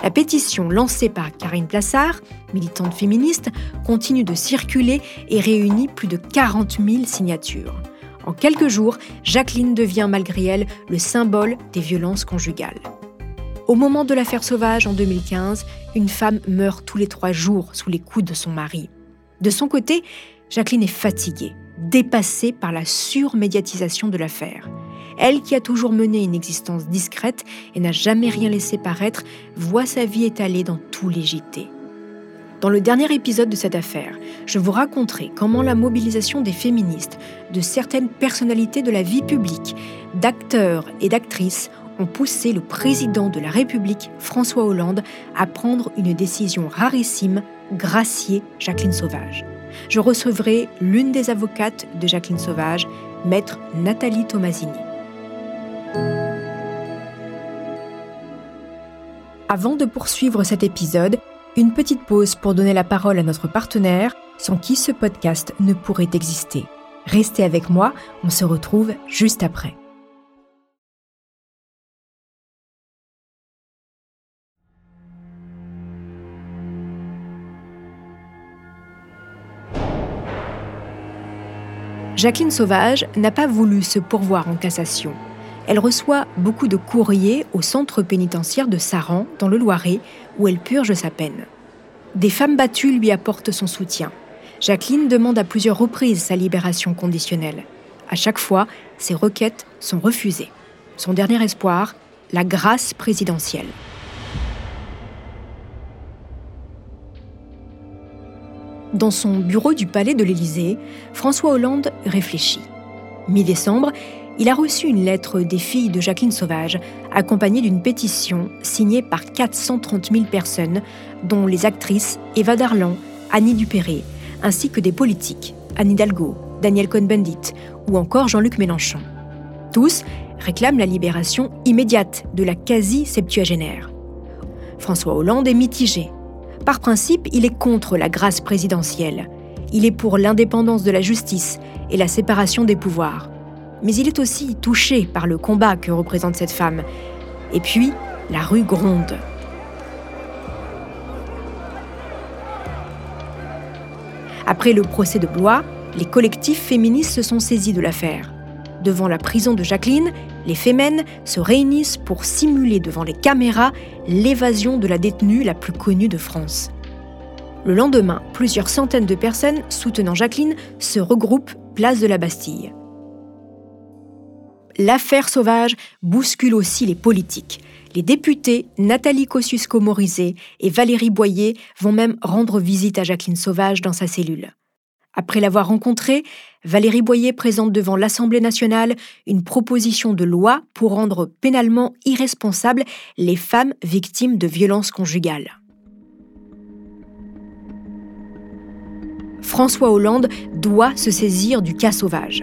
La pétition lancée par Karine Plassard, militante féministe, continue de circuler et réunit plus de 40 000 signatures. En quelques jours, Jacqueline devient malgré elle le symbole des violences conjugales. Au moment de l'affaire sauvage en 2015, une femme meurt tous les trois jours sous les coups de son mari. De son côté, Jacqueline est fatiguée, dépassée par la surmédiatisation de l'affaire. Elle qui a toujours mené une existence discrète et n'a jamais rien laissé paraître, voit sa vie étalée dans tous les JT. Dans le dernier épisode de cette affaire, je vous raconterai comment la mobilisation des féministes, de certaines personnalités de la vie publique, d'acteurs et d'actrices ont poussé le président de la République, François Hollande, à prendre une décision rarissime, gracier Jacqueline Sauvage. Je recevrai l'une des avocates de Jacqueline Sauvage, maître Nathalie Tomasini. Avant de poursuivre cet épisode, une petite pause pour donner la parole à notre partenaire, sans qui ce podcast ne pourrait exister. Restez avec moi, on se retrouve juste après. Jacqueline Sauvage n'a pas voulu se pourvoir en cassation. Elle reçoit beaucoup de courriers au centre pénitentiaire de Saran, dans le Loiret, où elle purge sa peine. Des femmes battues lui apportent son soutien. Jacqueline demande à plusieurs reprises sa libération conditionnelle. À chaque fois, ses requêtes sont refusées. Son dernier espoir, la grâce présidentielle. Dans son bureau du palais de l'Élysée, François Hollande réfléchit. Mi-décembre, il a reçu une lettre des filles de Jacqueline Sauvage, accompagnée d'une pétition signée par 430 000 personnes, dont les actrices Eva Darlan, Annie Dupéré, ainsi que des politiques, Anne Hidalgo, Daniel Cohn-Bendit ou encore Jean-Luc Mélenchon. Tous réclament la libération immédiate de la quasi-septuagénaire. François Hollande est mitigé. Par principe, il est contre la grâce présidentielle. Il est pour l'indépendance de la justice et la séparation des pouvoirs. Mais il est aussi touché par le combat que représente cette femme. Et puis, la rue gronde. Après le procès de Blois, les collectifs féministes se sont saisis de l'affaire. Devant la prison de Jacqueline, les Fémènes se réunissent pour simuler devant les caméras l'évasion de la détenue la plus connue de France. Le lendemain, plusieurs centaines de personnes soutenant Jacqueline se regroupent place de la Bastille. L'affaire sauvage bouscule aussi les politiques. Les députés Nathalie Kosciusko-Morizet et Valérie Boyer vont même rendre visite à Jacqueline Sauvage dans sa cellule. Après l'avoir rencontrée, Valérie Boyer présente devant l'Assemblée nationale une proposition de loi pour rendre pénalement irresponsables les femmes victimes de violences conjugales. François Hollande doit se saisir du cas sauvage.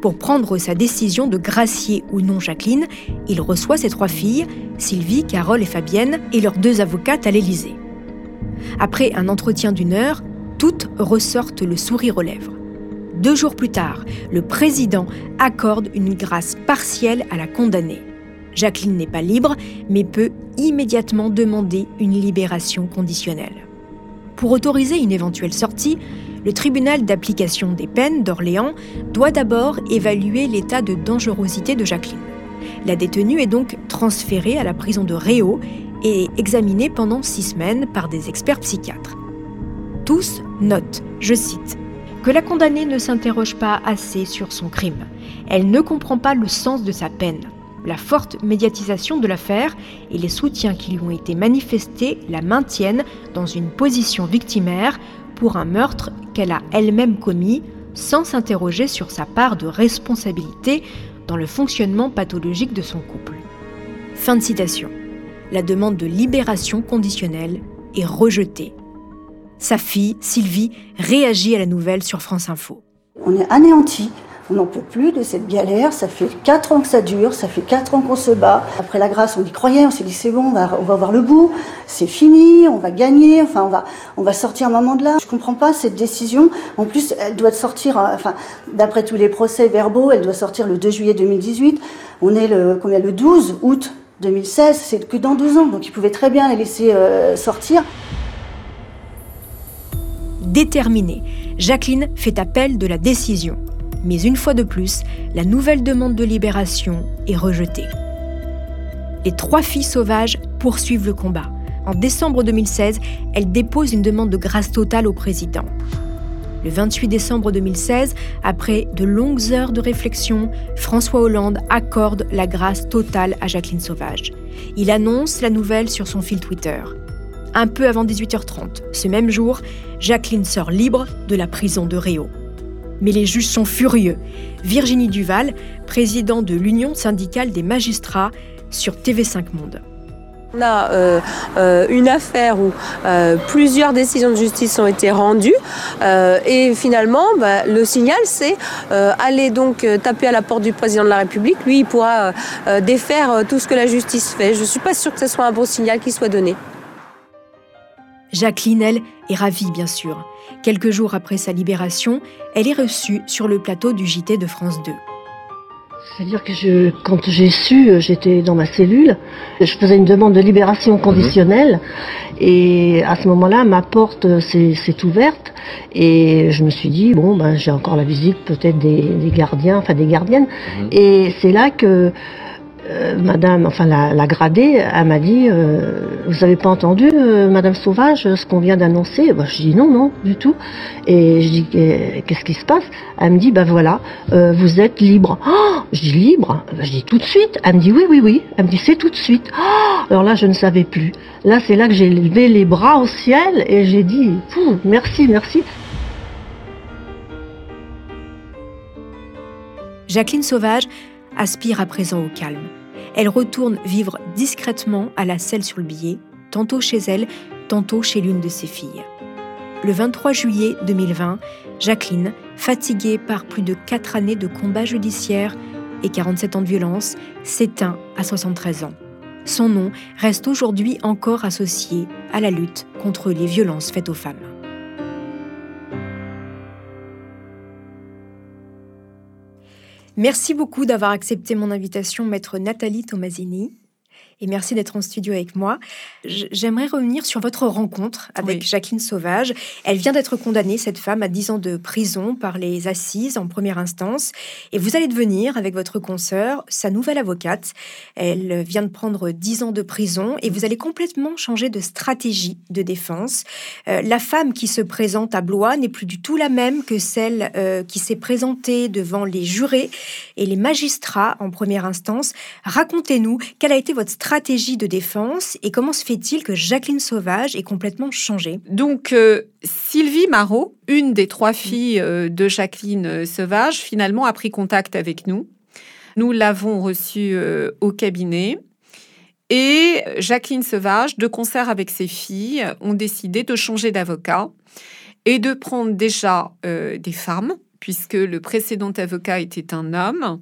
Pour prendre sa décision de gracier ou non Jacqueline, il reçoit ses trois filles, Sylvie, Carole et Fabienne, et leurs deux avocates à l'Élysée. Après un entretien d'une heure, toutes ressortent le sourire aux lèvres. Deux jours plus tard, le président accorde une grâce partielle à la condamnée. Jacqueline n'est pas libre, mais peut immédiatement demander une libération conditionnelle. Pour autoriser une éventuelle sortie, le tribunal d'application des peines d'Orléans doit d'abord évaluer l'état de dangerosité de Jacqueline. La détenue est donc transférée à la prison de Réau et examinée pendant six semaines par des experts psychiatres. Tous notent, je cite, que la condamnée ne s'interroge pas assez sur son crime. Elle ne comprend pas le sens de sa peine. La forte médiatisation de l'affaire et les soutiens qui lui ont été manifestés la maintiennent dans une position victimaire pour un meurtre qu'elle a elle-même commis sans s'interroger sur sa part de responsabilité dans le fonctionnement pathologique de son couple. Fin de citation. La demande de libération conditionnelle est rejetée. Sa fille, Sylvie, réagit à la nouvelle sur France Info. On est anéanti on n'en peut plus de cette galère. Ça fait quatre ans que ça dure, ça fait quatre ans qu'on se bat. Après la grâce, on y croyait, on s'est dit c'est bon, on va, voir le bout, c'est fini, on va gagner, enfin on va, on va sortir un moment de là. Je comprends pas cette décision. En plus, elle doit sortir, euh, enfin d'après tous les procès verbaux, elle doit sortir le 2 juillet 2018. On est le 12 août 2016, c'est que dans deux ans, donc ils pouvaient très bien la laisser euh, sortir. Déterminée, Jacqueline fait appel de la décision. Mais une fois de plus, la nouvelle demande de libération est rejetée. Les trois filles sauvages poursuivent le combat. En décembre 2016, elles déposent une demande de grâce totale au président. Le 28 décembre 2016, après de longues heures de réflexion, François Hollande accorde la grâce totale à Jacqueline Sauvage. Il annonce la nouvelle sur son fil Twitter. Un peu avant 18h30, ce même jour, Jacqueline sort libre de la prison de Réau mais les juges sont furieux. Virginie Duval, présidente de l'Union syndicale des magistrats sur TV5 Monde. On a euh, euh, une affaire où euh, plusieurs décisions de justice ont été rendues et finalement bah, le signal c'est aller donc taper à la porte du président de la République. Lui il pourra défaire tout ce que la justice fait. Je ne suis pas sûre que ce soit un bon signal qui soit donné. Jacqueline, elle, est ravie bien sûr. Quelques jours après sa libération, elle est reçue sur le plateau du JT de France 2. C'est-à-dire que je, quand j'ai su, j'étais dans ma cellule, je faisais une demande de libération conditionnelle et à ce moment-là, ma porte s'est ouverte et je me suis dit, bon, ben, j'ai encore la visite peut-être des, gardiens, enfin des gardiennes. Mhm. Et c'est là que euh, madame, enfin la, gradée, elle m'a dit euh, Vous n'avez pas entendu, euh, Madame Sauvage, ce qu'on vient d'annoncer? Bah, Je dis Non, non, du tout. Et je dis Qu'est-ce qui se passe? Elle me dit Ben voilà, vous êtes libre. Oh je dis Libre? Bah, Je dis Tout de suite? Elle me dit Oui, oui, oui. Elle me dit C'est tout de suite. Oh Alors là, je ne savais plus. Là, c'est là que j'ai levé les bras au ciel et j'ai dit Merci, merci. Jacqueline Sauvage aspire à présent au calme. Elle retourne vivre discrètement à la selle sur le billet, tantôt chez elle, tantôt chez l'une de ses filles. Le 23 juillet 2020, Jacqueline, fatiguée par plus de 4 années de combats judiciaires et 47 ans de violence, s'éteint à 73 ans. Son nom reste aujourd'hui encore associé à la lutte contre les violences faites aux femmes. Merci beaucoup d'avoir accepté mon invitation, maître Nathalie Tomasini et merci d'être en studio avec moi. J'aimerais revenir sur votre rencontre avec Jacqueline Sauvage. Elle vient d'être condamnée, cette femme, à 10 ans de prison par les assises en première instance. Et vous allez devenir, avec votre consoeur, sa nouvelle avocate. Elle vient de prendre 10 ans de prison et vous allez complètement changer de stratégie de défense. Euh, la femme qui se présente à Blois n'est plus du tout la même que celle euh, qui s'est présentée devant les jurés et les magistrats en première instance. Racontez-nous quelle a été votre stratégie stratégie de défense et comment se fait-il que Jacqueline Sauvage ait complètement changé Donc, euh, Sylvie Marot, une des trois filles euh, de Jacqueline euh, Sauvage, finalement a pris contact avec nous. Nous l'avons reçue au cabinet. Et Jacqueline Sauvage, de concert avec ses filles, ont décidé de changer d'avocat et de prendre déjà des femmes, puisque le précédent avocat était un homme,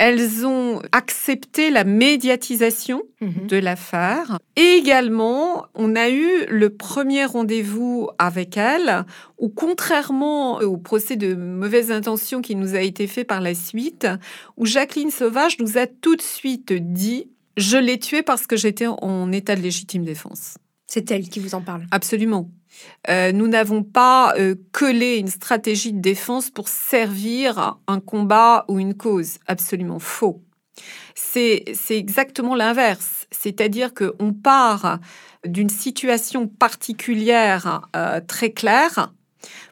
elles ont accepté la médiatisation mhm. de l'affaire. Et également, on a eu le premier rendez-vous avec elles où, contrairement au procès de mauvaise intention qui nous a été fait par la suite, où Jacqueline Sauvage nous a tout de suite dit Je l'ai tué parce que j'étais en état de légitime défense. C'est elle qui vous en parle? Absolument. Euh, nous n'avons pas euh, collé une stratégie de défense pour servir un combat ou une cause. Absolument faux. C'est exactement l'inverse. C'est-à-dire qu'on part d'une situation particulière euh, très claire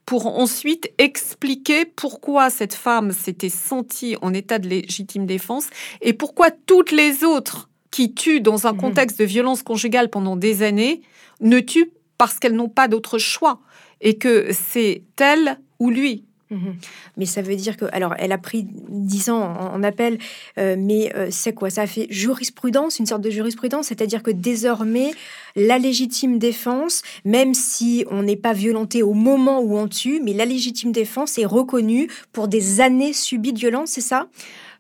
pour ensuite expliquer pourquoi cette femme s'était sentie en état de légitime défense et pourquoi toutes les autres qui tuent dans un mmh. contexte de violence conjugale pendant des années ne tuent parce qu'elles n'ont pas d'autre choix et que c'est elle ou lui. Mhm. Mais ça veut dire que, alors, elle a pris 10 ans en, appel, euh, mais euh, c'est quoi? Ça a fait jurisprudence, une sorte de jurisprudence, c'est-à-dire que désormais, la légitime défense, même si on n'est pas violenté au moment où on tue, mais la légitime défense est reconnue pour des années subies de violence, c'est ça?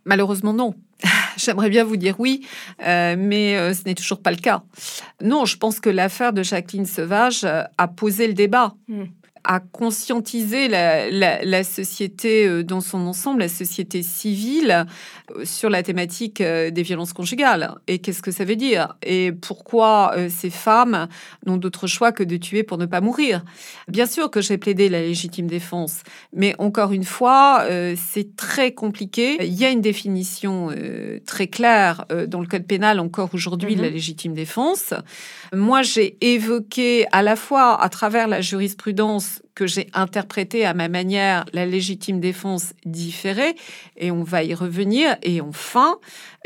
Malheureusement, non. J'aimerais bien vous dire oui, euh, mais euh, ce n'est toujours pas le cas. Non, je pense que l'affaire de Jacqueline Sauvage euh, a posé le débat. Hmm à conscientiser la, société euh, dans son ensemble, la société civile, euh, sur la thématique euh, des violences conjugales. Et qu'est-ce que ça veut dire? Et pourquoi ces femmes n'ont d'autre choix que de tuer pour ne pas mourir? Bien sûr que j'ai plaidé la légitime défense, mais encore une fois, c'est très compliqué. Il y a une définition très claire dans le code pénal encore aujourd'hui de la mhm. légitime défense. Moi, j'ai évoqué à la fois à travers la jurisprudence j'ai interprété à ma manière la légitime défense différée, et on va y revenir. Et enfin,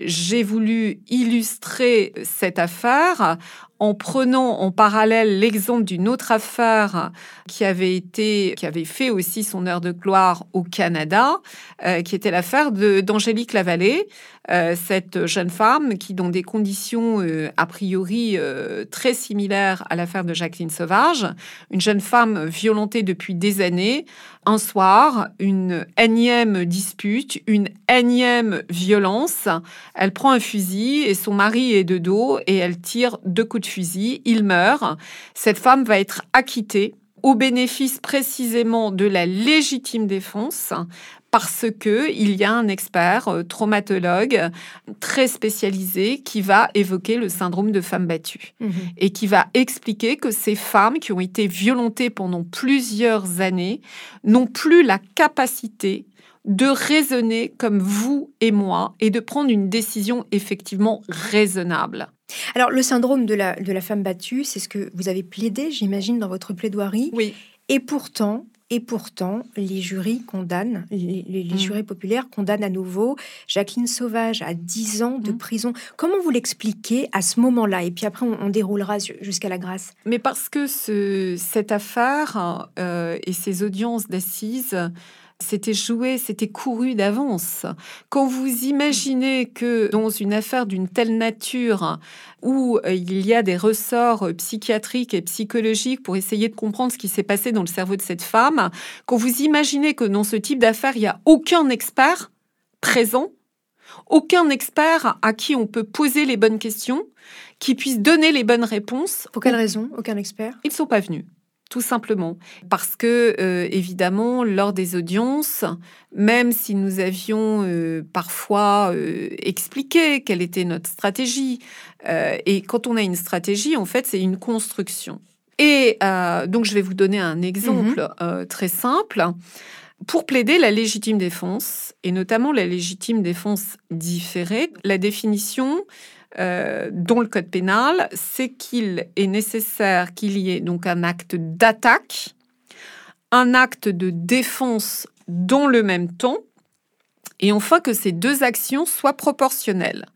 j'ai voulu illustrer cette affaire en prenant en parallèle l'exemple d'une autre affaire qui avait été, qui avait fait aussi son heure de gloire au Canada, euh, qui était l'affaire d'Angélique Lavallée, euh, cette jeune femme qui, dans des conditions euh, a priori très similaires à l'affaire de Jacqueline Sauvage, une jeune femme violentée depuis des années, un soir, une énième dispute, une énième violence, elle prend un fusil et son mari est de dos et elle tire deux coups de fusil, il meurt. Cette femme va être acquittée au bénéfice précisément de la légitime défense parce que il y a un expert euh, traumatologue très spécialisé qui va évoquer le syndrome de femme battue mhm. et qui va expliquer que ces femmes qui ont été violentées pendant plusieurs années n'ont plus la capacité de raisonner comme vous et moi et de prendre une décision effectivement raisonnable. Alors, le syndrome de la, de la femme battue, c'est ce que vous avez plaidé, j'imagine, dans votre plaidoirie. Oui. Et pourtant, et pourtant, les jurys condamnent, les, mm. jurés populaires condamnent à nouveau Jacqueline Sauvage à 10 ans de mm. prison. Comment vous l'expliquez à ce moment-là? Et puis après, on, déroulera jusqu'à la grâce. Mais parce que ce, cette affaire euh, et ces audiences d'assises c'était joué, c'était couru d'avance. Quand vous imaginez que dans une affaire d'une telle nature, où euh, il y a des ressorts psychiatriques et psychologiques pour essayer de comprendre ce qui s'est passé dans le cerveau de cette femme, quand vous imaginez que dans ce type d'affaires, il n'y a aucun expert présent, aucun expert à qui on peut poser les bonnes questions, qui puisse donner les bonnes réponses. Pour quelle raison Aucun expert? Ils ne sont pas venus tout simplement. Parce que, euh, évidemment, lors des audiences, même si nous avions euh, parfois euh, expliqué quelle était notre stratégie, et quand on a une stratégie, en fait, c'est une construction. Et donc, je vais vous donner un exemple mhm. très simple. Pour plaider la légitime défense, et notamment la légitime défense différée, la définition euh, dans le code pénal, c'est qu'il est nécessaire qu'il y ait donc un acte d'attaque, un acte de défense dans le même temps, et enfin que ces deux actions soient proportionnelles.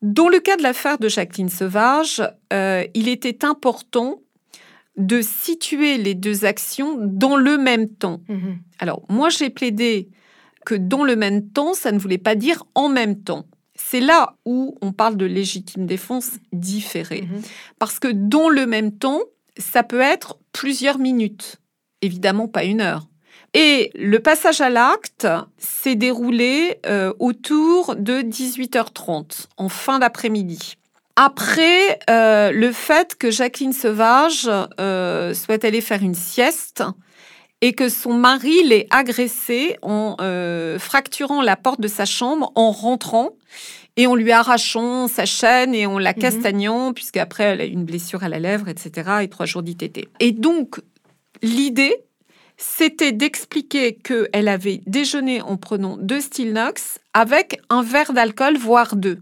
Dans le cas de l'affaire de Jacqueline Sauvage, euh, il était important de situer les deux actions dans le même temps. Mhm. Alors, moi, j'ai plaidé que dans le même temps, ça ne voulait pas dire en même temps. C'est là où on parle de légitime défense différée. Mhm. Parce que dans le même temps, ça peut être plusieurs minutes, évidemment pas une heure. Et le passage à l'acte s'est déroulé euh, autour de 18h30, en fin d'après-midi. Après euh, le fait que Jacqueline Sauvage euh, soit allée faire une sieste et que son mari l'ait agressée en fracturant la porte de sa chambre en rentrant et en lui arrachant sa chaîne et en la mhm. castagnant, puisqu'après elle a une blessure à la lèvre, etc. et trois jours d'ITT. Et donc, l'idée, c'était d'expliquer qu'elle avait déjeuné en prenant deux Stilnox avec un verre d'alcool, voire deux.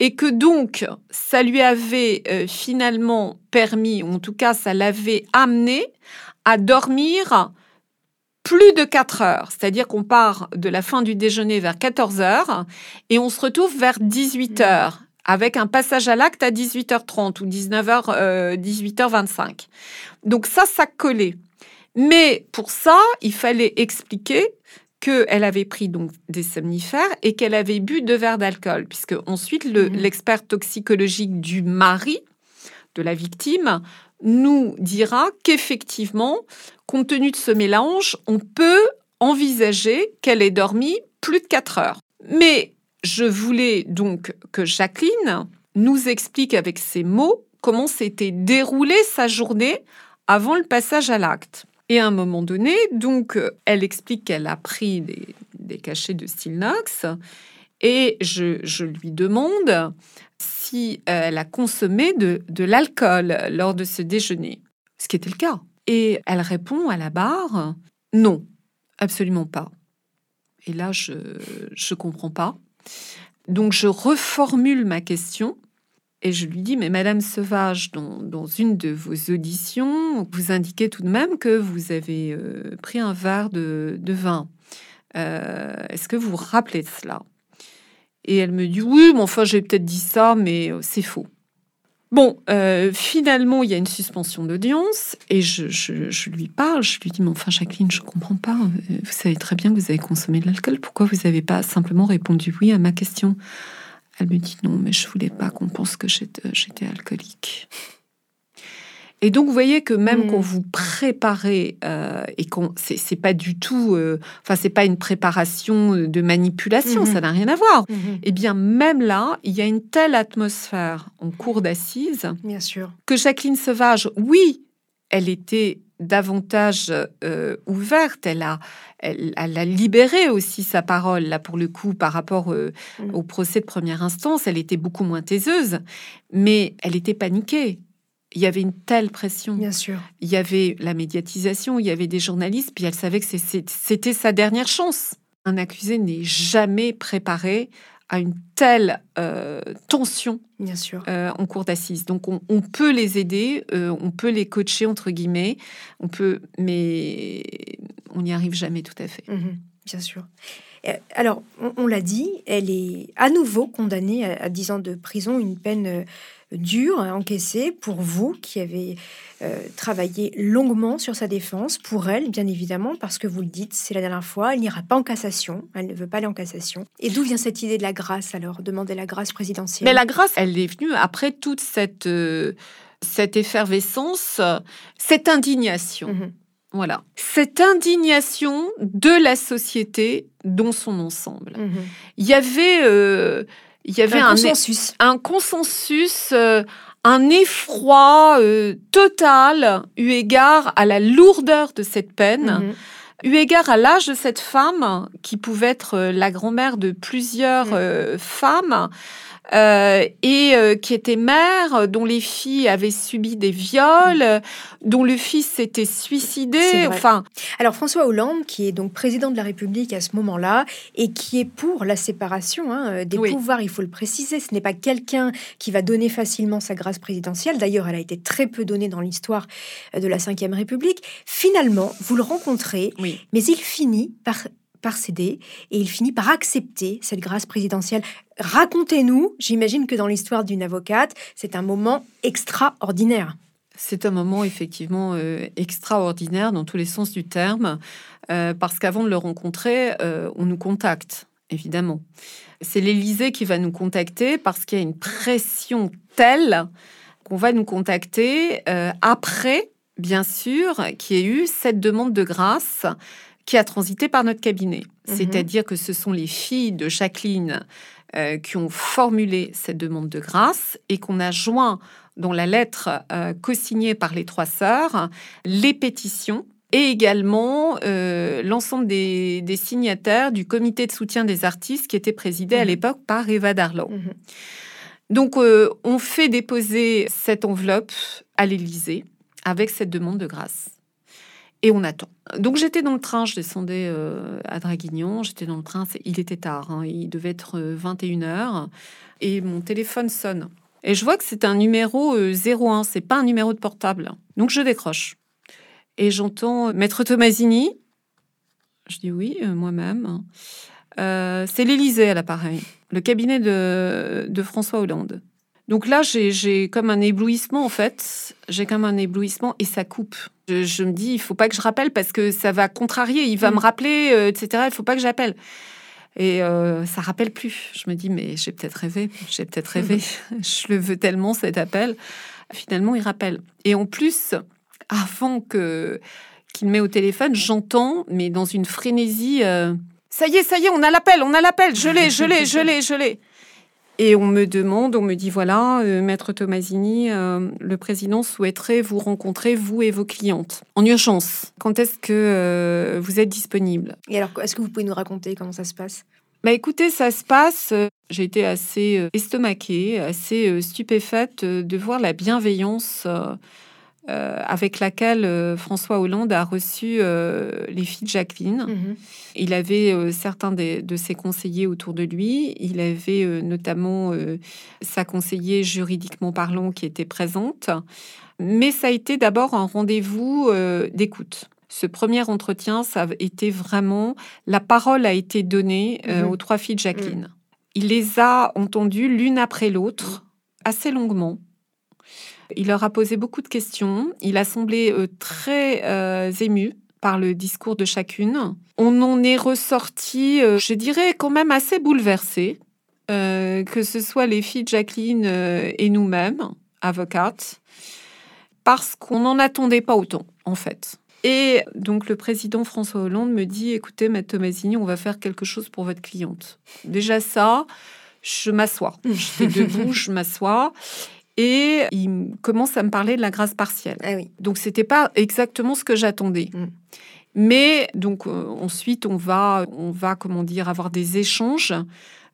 Et que donc, ça lui avait euh, finalement permis, ou en tout cas, ça l'avait amené à dormir plus de 4 heures. C'est-à-dire qu'on part de la fin du déjeuner vers 14 heures et on se retrouve vers 18 heures avec un passage à l'acte à 18h30 ou 19h, 18h25. Donc ça, ça collait. Mais pour ça, il fallait expliquer qu'elle avait pris donc des somnifères et qu'elle avait bu deux verres d'alcool, puisque ensuite mmh. l'expert toxicologique du mari de la victime nous dira qu'effectivement, compte tenu de ce mélange, on peut envisager qu'elle ait dormi plus de 4 heures. Mais je voulais donc que Jacqueline nous explique avec ses mots comment s'était déroulée sa journée avant le passage à l'acte. Et à un moment donné, donc, elle explique qu'elle a pris des, cachets de Stilnox et je, je lui demande si euh, elle a consommé de, l'alcool lors de ce déjeuner, ce qui était le cas. Et elle répond à la barre, non, absolument pas. Et là, je ne comprends pas. Donc, je reformule ma question et je lui dis, mais Madame Sauvage, dans, une de vos auditions, vous indiquez tout de même que vous avez euh, pris un verre de, vin. Euh, est-ce que vous vous rappelez de cela? Et elle me dit oui, mais enfin j'ai peut-être dit ça, mais euh, c'est faux. Bon, euh, finalement, il y a une suspension d'audience et je, lui parle, je lui dis, mais enfin Jacqueline, je comprends pas, euh, vous savez très bien que vous avez consommé de l'alcool, pourquoi vous n'avez pas simplement répondu oui à ma question? Elle me dit non, mais je voulais pas qu'on pense que j'étais alcoolique. Et donc, vous voyez que même quand mm. vous préparez euh, et qu'on c'est pas du tout, euh, enfin, c'est pas une préparation de manipulation, mm-hmm. ça n'a rien à voir. Et eh bien, même là, il y a une telle atmosphère en cours d'assises. Bien sûr. Que Jacqueline Sauvage, oui, elle était davantage euh, ouverte. Elle a, elle, a libéré aussi sa parole, là, pour le coup, par rapport mm. au procès de première instance. Elle était beaucoup moins taiseuse, mais elle était paniquée il y avait une telle pression. Bien sûr. Il y avait la médiatisation, il y avait des journalistes, puis elle savait que c'était sa dernière chance. Un accusé n'est jamais préparé à une telle euh, tension Bien sûr. Euh, en cours d'assises. Donc on, peut les aider, euh, on peut les coacher entre guillemets, on peut, mais on n'y arrive jamais tout à fait. Mhm, bien sûr. Alors, on, l'a dit, elle est à nouveau condamnée à, à, 10 ans de prison, une peine dur à encaisser pour vous qui avez euh, travaillé longuement sur sa défense, pour elle, bien évidemment, parce que vous le dites, c'est la dernière fois, elle n'ira pas en cassation, elle ne veut pas aller en cassation. Et d'où vient cette idée de la grâce alors, demander la grâce présidentielle Mais la grâce, elle est venue après toute cette, euh, cette effervescence, cette indignation. Mhm. Voilà. Cette indignation de la société dans son ensemble. Mhm. Il y avait, euh, il y avait Un un, consensus. un consensus, euh, un effroi euh, total eu égard à la lourdeur de cette peine. Mhm. Eu égard à l'âge de cette femme, qui pouvait être euh, la grand-mère de plusieurs euh, femmes, euh, et euh, qui était mère, dont les filles avaient subi des viols, euh, dont le fils s'était suicidé. Enfin, Alors François Hollande, qui est donc président de la République à ce moment-là, et qui est pour la séparation hein, euh, des Oui. pouvoirs, il faut le préciser, ce n'est pas quelqu'un qui va donner facilement sa grâce présidentielle. D'ailleurs, elle a été très peu donnée dans l'histoire de la Ve République. Finalement, vous le rencontrez, oui. mais il finit par par céder et il finit par accepter cette grâce présidentielle. Racontez-nous, j'imagine que dans l'histoire d'une avocate, c'est un moment extraordinaire. C'est un moment effectivement euh, extraordinaire dans tous les sens du terme, euh, parce qu'avant de le rencontrer, euh, on nous contacte, évidemment. C'est l'Élysée qui va nous contacter parce qu'il y a une pression telle qu'on va nous contacter après, bien sûr, qu'il y ait eu cette demande de grâce qui a transité par notre cabinet. Mhm. C'est-à-dire que ce sont les filles de Jacqueline euh, qui ont formulé cette demande de grâce et qu'on a joint dans la lettre euh, co-signée par les trois sœurs les pétitions et également euh, l'ensemble des, des signataires du comité de soutien des artistes qui était présidé à Mhm. l'époque par Eva Darlan. Mhm. Donc, euh, on fait déposer cette enveloppe à l'Élysée avec cette demande de grâce. Et on attend. Donc, j'étais dans le train, je descendais euh, à Draguignan, j'étais dans le train, il était tard, hein, il devait être 21h, et mon téléphone sonne. Et je vois que c'est un numéro euh, 01, c'est pas un numéro de portable. Donc, je décroche. Et j'entends Maître Tomasini. Je dis oui, euh, moi-même. Euh, c'est l'Élysée à l'appareil, le cabinet de, de François Hollande. Donc là, j'ai- comme un éblouissement, en fait. J'ai comme un éblouissement et ça coupe. Je, je me dis, il faut pas que je rappelle parce que ça va contrarier. Il va Mm. me rappeler, euh, etc. Il faut pas que j'appelle. Et euh, ça rappelle plus. Je me dis, mais j'ai peut-être rêvé. J'ai peut-être rêvé. je le veux tellement, cet appel. Finalement, il rappelle. Et en plus, avant que qu'il met au téléphone, j'entends, mais dans une frénésie, euh, ça y est, ça y est, on a l'appel, on a l'appel, je l'ai, je l'ai, je l'ai, je l'ai. Et on me demande, on me dit voilà, euh, maître Tomasini, euh, le président souhaiterait vous rencontrer, vous et vos clientes, en urgence. Quand est-ce que euh, vous êtes disponible? Et alors, est-ce que vous pouvez nous raconter comment ça se passe? Bah écoutez, ça se passe. J'ai été assez estomaquée, assez stupéfaite de voir la bienveillance euh, avec laquelle euh, François Hollande a reçu euh, les filles de Jacqueline. Mhm. Il avait certains des- de ses conseillers autour de lui. Il avait notamment sa conseillère juridiquement parlant qui était présente. Mais ça a été d'abord un rendez-vous d'écoute. Ce premier entretien, ça a été vraiment... La parole a été donnée Mhm. aux trois filles de Jacqueline. Il les a entendues l'une après l'autre, assez longuement. Il leur a posé beaucoup de questions. Il a semblé euh, très euh, ému par le discours de chacune. On en est ressorti, euh, je dirais, quand même assez bouleversé, euh, que ce soit les filles de Jacqueline et nous-mêmes, avocates, parce qu'on n'en attendait pas autant, en fait. Et donc le président François Hollande me dit, écoutez, Maître Tomasini, on va faire quelque chose pour votre cliente. Déjà ça, je m'assois. J'étais debout, je m'assois. Et il commence à me parler de la grâce partielle. Ah oui. Donc c'était pas exactement ce que j'attendais. Mm. Mais donc euh, ensuite on va on va comment dire avoir des échanges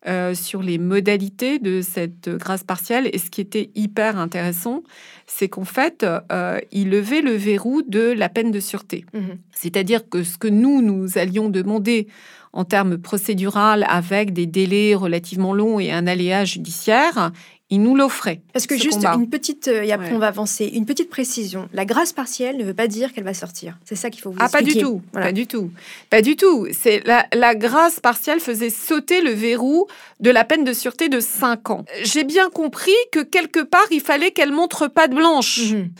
euh, sur les modalités de cette grâce partielle. Et ce qui était hyper intéressant, c'est qu'en fait euh, il levait le verrou de la peine de sûreté. Mhm. C'est-à-dire que ce que nous, nous allions demander en termes procédural avec des délais relativement longs et un aléa judiciaire, il nous l'offrait. Parce que juste combat. une petite, euh, et après Ouais. on va avancer, une petite précision. La grâce partielle ne veut pas dire qu'elle va sortir. C'est ça qu'il faut vous Ah, pas du expliquer. tout, Voilà. pas du tout, pas du tout. C'est la, la grâce partielle faisait sauter le verrou de la peine de sûreté de 5 ans. J'ai bien compris que quelque part il fallait qu'elle montre pas de blanche. Mhm.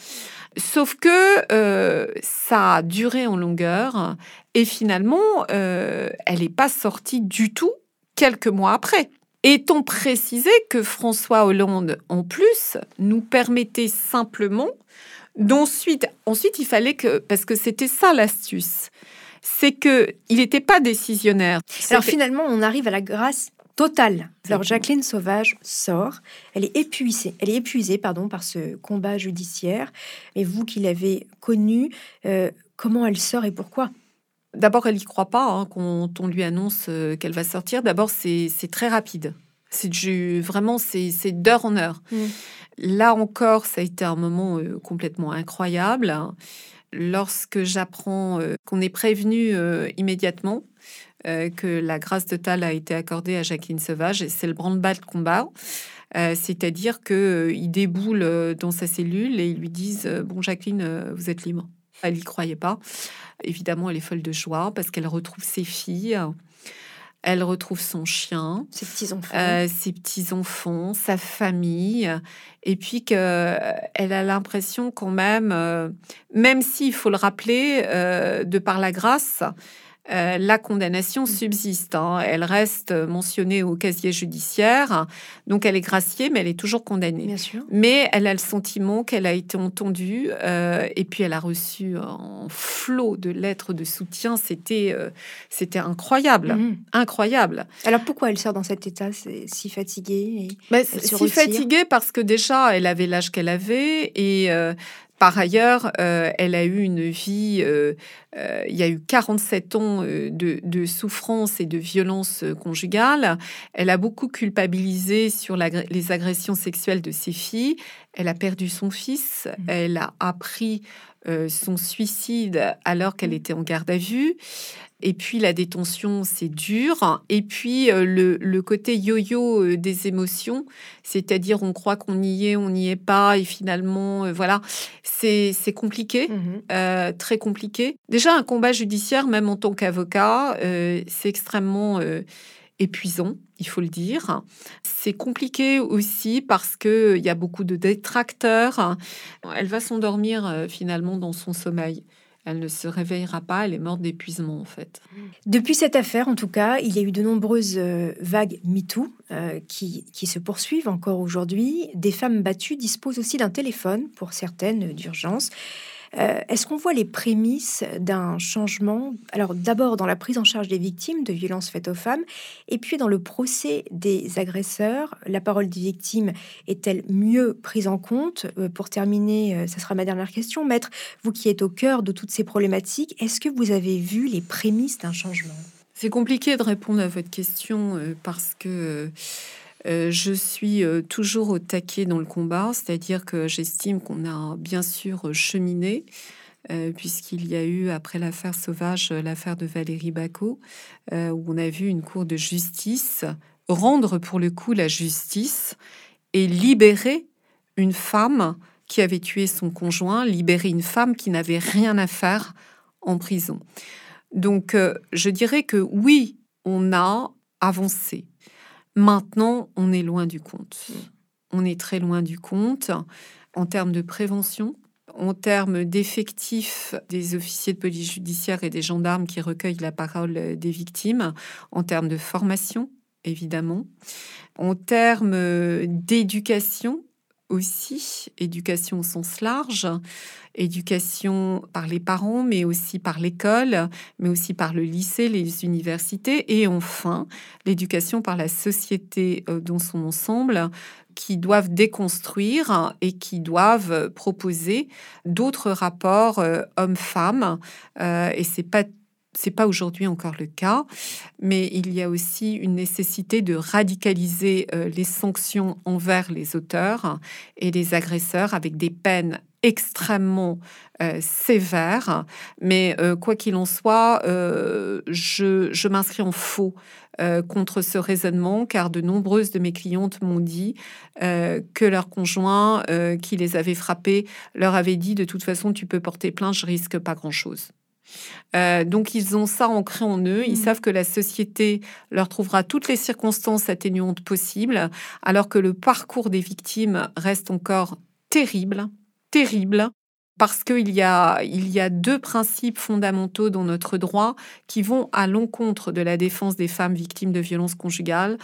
Sauf que euh, ça a duré en longueur et finalement euh, elle n'est pas sortie du tout quelques mois après. Étant précisé que François Hollande, en plus, nous permettait simplement d'ensuite, ensuite il fallait que, parce que c'était ça l'astuce, c'est que il n'était pas décisionnaire. Alors finalement, on arrive à la grâce totale. Alors Jacqueline Sauvage sort, elle est épuisée, elle est épuisée pardon par ce combat judiciaire. Et vous qui l'avez connue, euh, comment elle sort et pourquoi? D'abord, elle n'y croit pas hein, quand on lui annonce euh, qu'elle va sortir. D'abord, c'est très rapide. C'est vraiment, c'est d'heure en heure. Mm. Là encore, ça a été un moment euh, complètement incroyable. Lorsque j'apprends euh, qu'on est prévenu euh, immédiatement que la grâce totale a été accordée à Jacqueline Sauvage, et c'est le branle-bas de combat. C'est-à-dire qu'il déboule euh, dans sa cellule et ils lui disent Bon, Jacqueline, vous êtes libre. Elle n'y croyait pas. Évidemment, elle est folle de joie parce qu'elle retrouve ses filles, elle retrouve son chien, Ses petits-enfants. euh, ses petits-enfants, sa famille, et puis qu'elle a l'impression quand même, euh, même s'il faut le rappeler, euh, de par la grâce, euh, la condamnation subsiste. hein. Elle reste mentionnée au casier judiciaire, donc elle est graciée, mais elle est toujours condamnée. Bien sûr. Mais elle a le sentiment qu'elle a été entendue euh, et puis elle a reçu un flot de lettres de soutien. C'était euh, c'était incroyable, Mhm. incroyable. Alors pourquoi elle sort dans cet état? Si fatiguée et Mais elle si retire? fatiguée parce que déjà elle avait l'âge qu'elle avait et euh, par ailleurs euh, elle a eu une vie. euh, euh, il y a eu 47 ans de, de souffrance et de violence conjugale. Elle a beaucoup culpabilisé sur les agressions sexuelles de ses filles. Elle a perdu son fils. Elle a appris son suicide alors qu'elle était en garde à vue. Et puis la détention, c'est dur. Et puis euh, le, le côté yo-yo euh, des émotions, c'est-à-dire on croit qu'on y est, on n'y est pas, et finalement, euh, voilà, c'est compliqué, Mhm. euh, très compliqué. Déjà, un combat judiciaire, même en tant qu'avocat, euh, c'est extrêmement euh, épuisant, il faut le dire. C'est compliqué aussi parce que il y a beaucoup de détracteurs. Elle va s'endormir finalement dans son sommeil. Elle ne se réveillera pas, elle est morte d'épuisement en fait. Depuis cette affaire, en tout cas, il y a eu de nombreuses euh, vagues MeToo euh, qui, qui se poursuivent encore aujourd'hui. Des femmes battues disposent aussi d'un téléphone pour certaines d'urgence. Euh, Est-ce qu'on voit les prémices d'un changement? Alors d'abord dans la prise en charge des victimes de violences faites aux femmes, et puis dans le procès des agresseurs, la parole des victimes est-elle mieux prise en compte? Euh, Pour terminer, euh, ça sera ma dernière question, maître, vous qui êtes au cœur de toutes ces problématiques, est-ce que vous avez vu les prémices d'un changement? C'est compliqué de répondre à votre question euh, parce que euh, je suis euh, toujours au taquet dans le combat, c'est-à-dire que j'estime qu'on a bien sûr cheminé, euh, puisqu'il y a eu, après l'affaire sauvage, l'affaire de Valérie Bacot, où on a vu une cour de justice rendre pour le coup la justice et libérer une femme qui avait tué son conjoint, libérer une femme qui n'avait rien à faire en prison. Donc, je dirais que oui, on a avancé. Maintenant, on est loin du compte. On est très loin du compte en termes de prévention, en termes d'effectifs des officiers de police judiciaire et des gendarmes qui recueillent la parole des victimes, en termes de formation, évidemment, en termes d'éducation aussi, éducation au sens large, éducation par les parents, mais aussi par l'école, mais aussi par le lycée, les universités, et enfin l'éducation par la société euh, dans son ensemble, qui doivent déconstruire et qui doivent proposer d'autres rapports euh, hommes-femmes. Euh, et c'est pas c'est pas aujourd'hui encore le cas, mais il y a aussi une nécessité de radicaliser euh, les sanctions envers les auteurs et les agresseurs avec des peines extrêmement euh, sévères. Mais euh, quoi qu'il en soit, je, m'inscris en faux contre ce raisonnement, car de nombreuses de mes clientes m'ont dit que leur conjoint qui les avait frappées leur avait dit de toute façon tu peux porter plainte, je risque pas grand-chose. Donc ils ont ça ancré en eux, ils Mmh. savent que la société leur trouvera toutes les circonstances atténuantes possibles, alors que le parcours des victimes reste encore terrible, terrible, parce qu'il y a, il y a deux principes fondamentaux dans notre droit qui vont à l'encontre de la défense des femmes victimes de violences conjugales.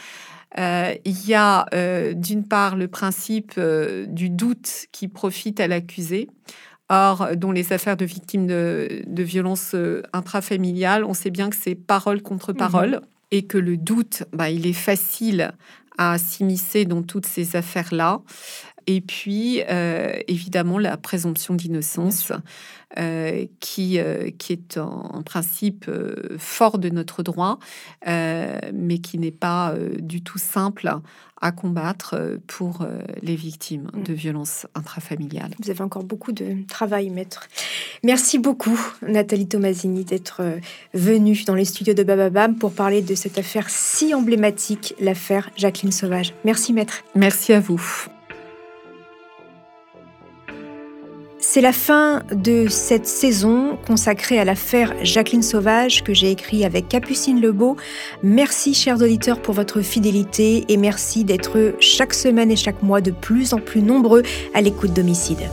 Euh, il y a euh, d'une part le principe euh, du doute qui profite à l'accusé. Or, dans les affaires de victimes de, de violences euh, intrafamiliales, on sait bien que c'est parole contre parole et que le doute, bah, il est facile à s'immiscer dans toutes ces affaires-là. Et puis, euh, évidemment, la présomption d'innocence, euh, qui, euh, qui est un, principe fort de notre droit, mais qui n'est pas du tout simple à combattre pour les victimes de violences intrafamiliales. Vous avez encore beaucoup de travail, maître. Merci beaucoup, Nathalie Tomasini, d'être venue dans les studios de Bababam pour parler de cette affaire si emblématique, l'affaire Jacqueline Sauvage. Merci, maître. Merci à vous. C'est la fin de cette saison consacrée à l'affaire Jacqueline Sauvage que j'ai écrit avec Capucine Lebeau. Merci, chers auditeurs, pour votre fidélité et merci d'être chaque semaine et chaque mois de plus en plus nombreux à l'écoute d'Homicide.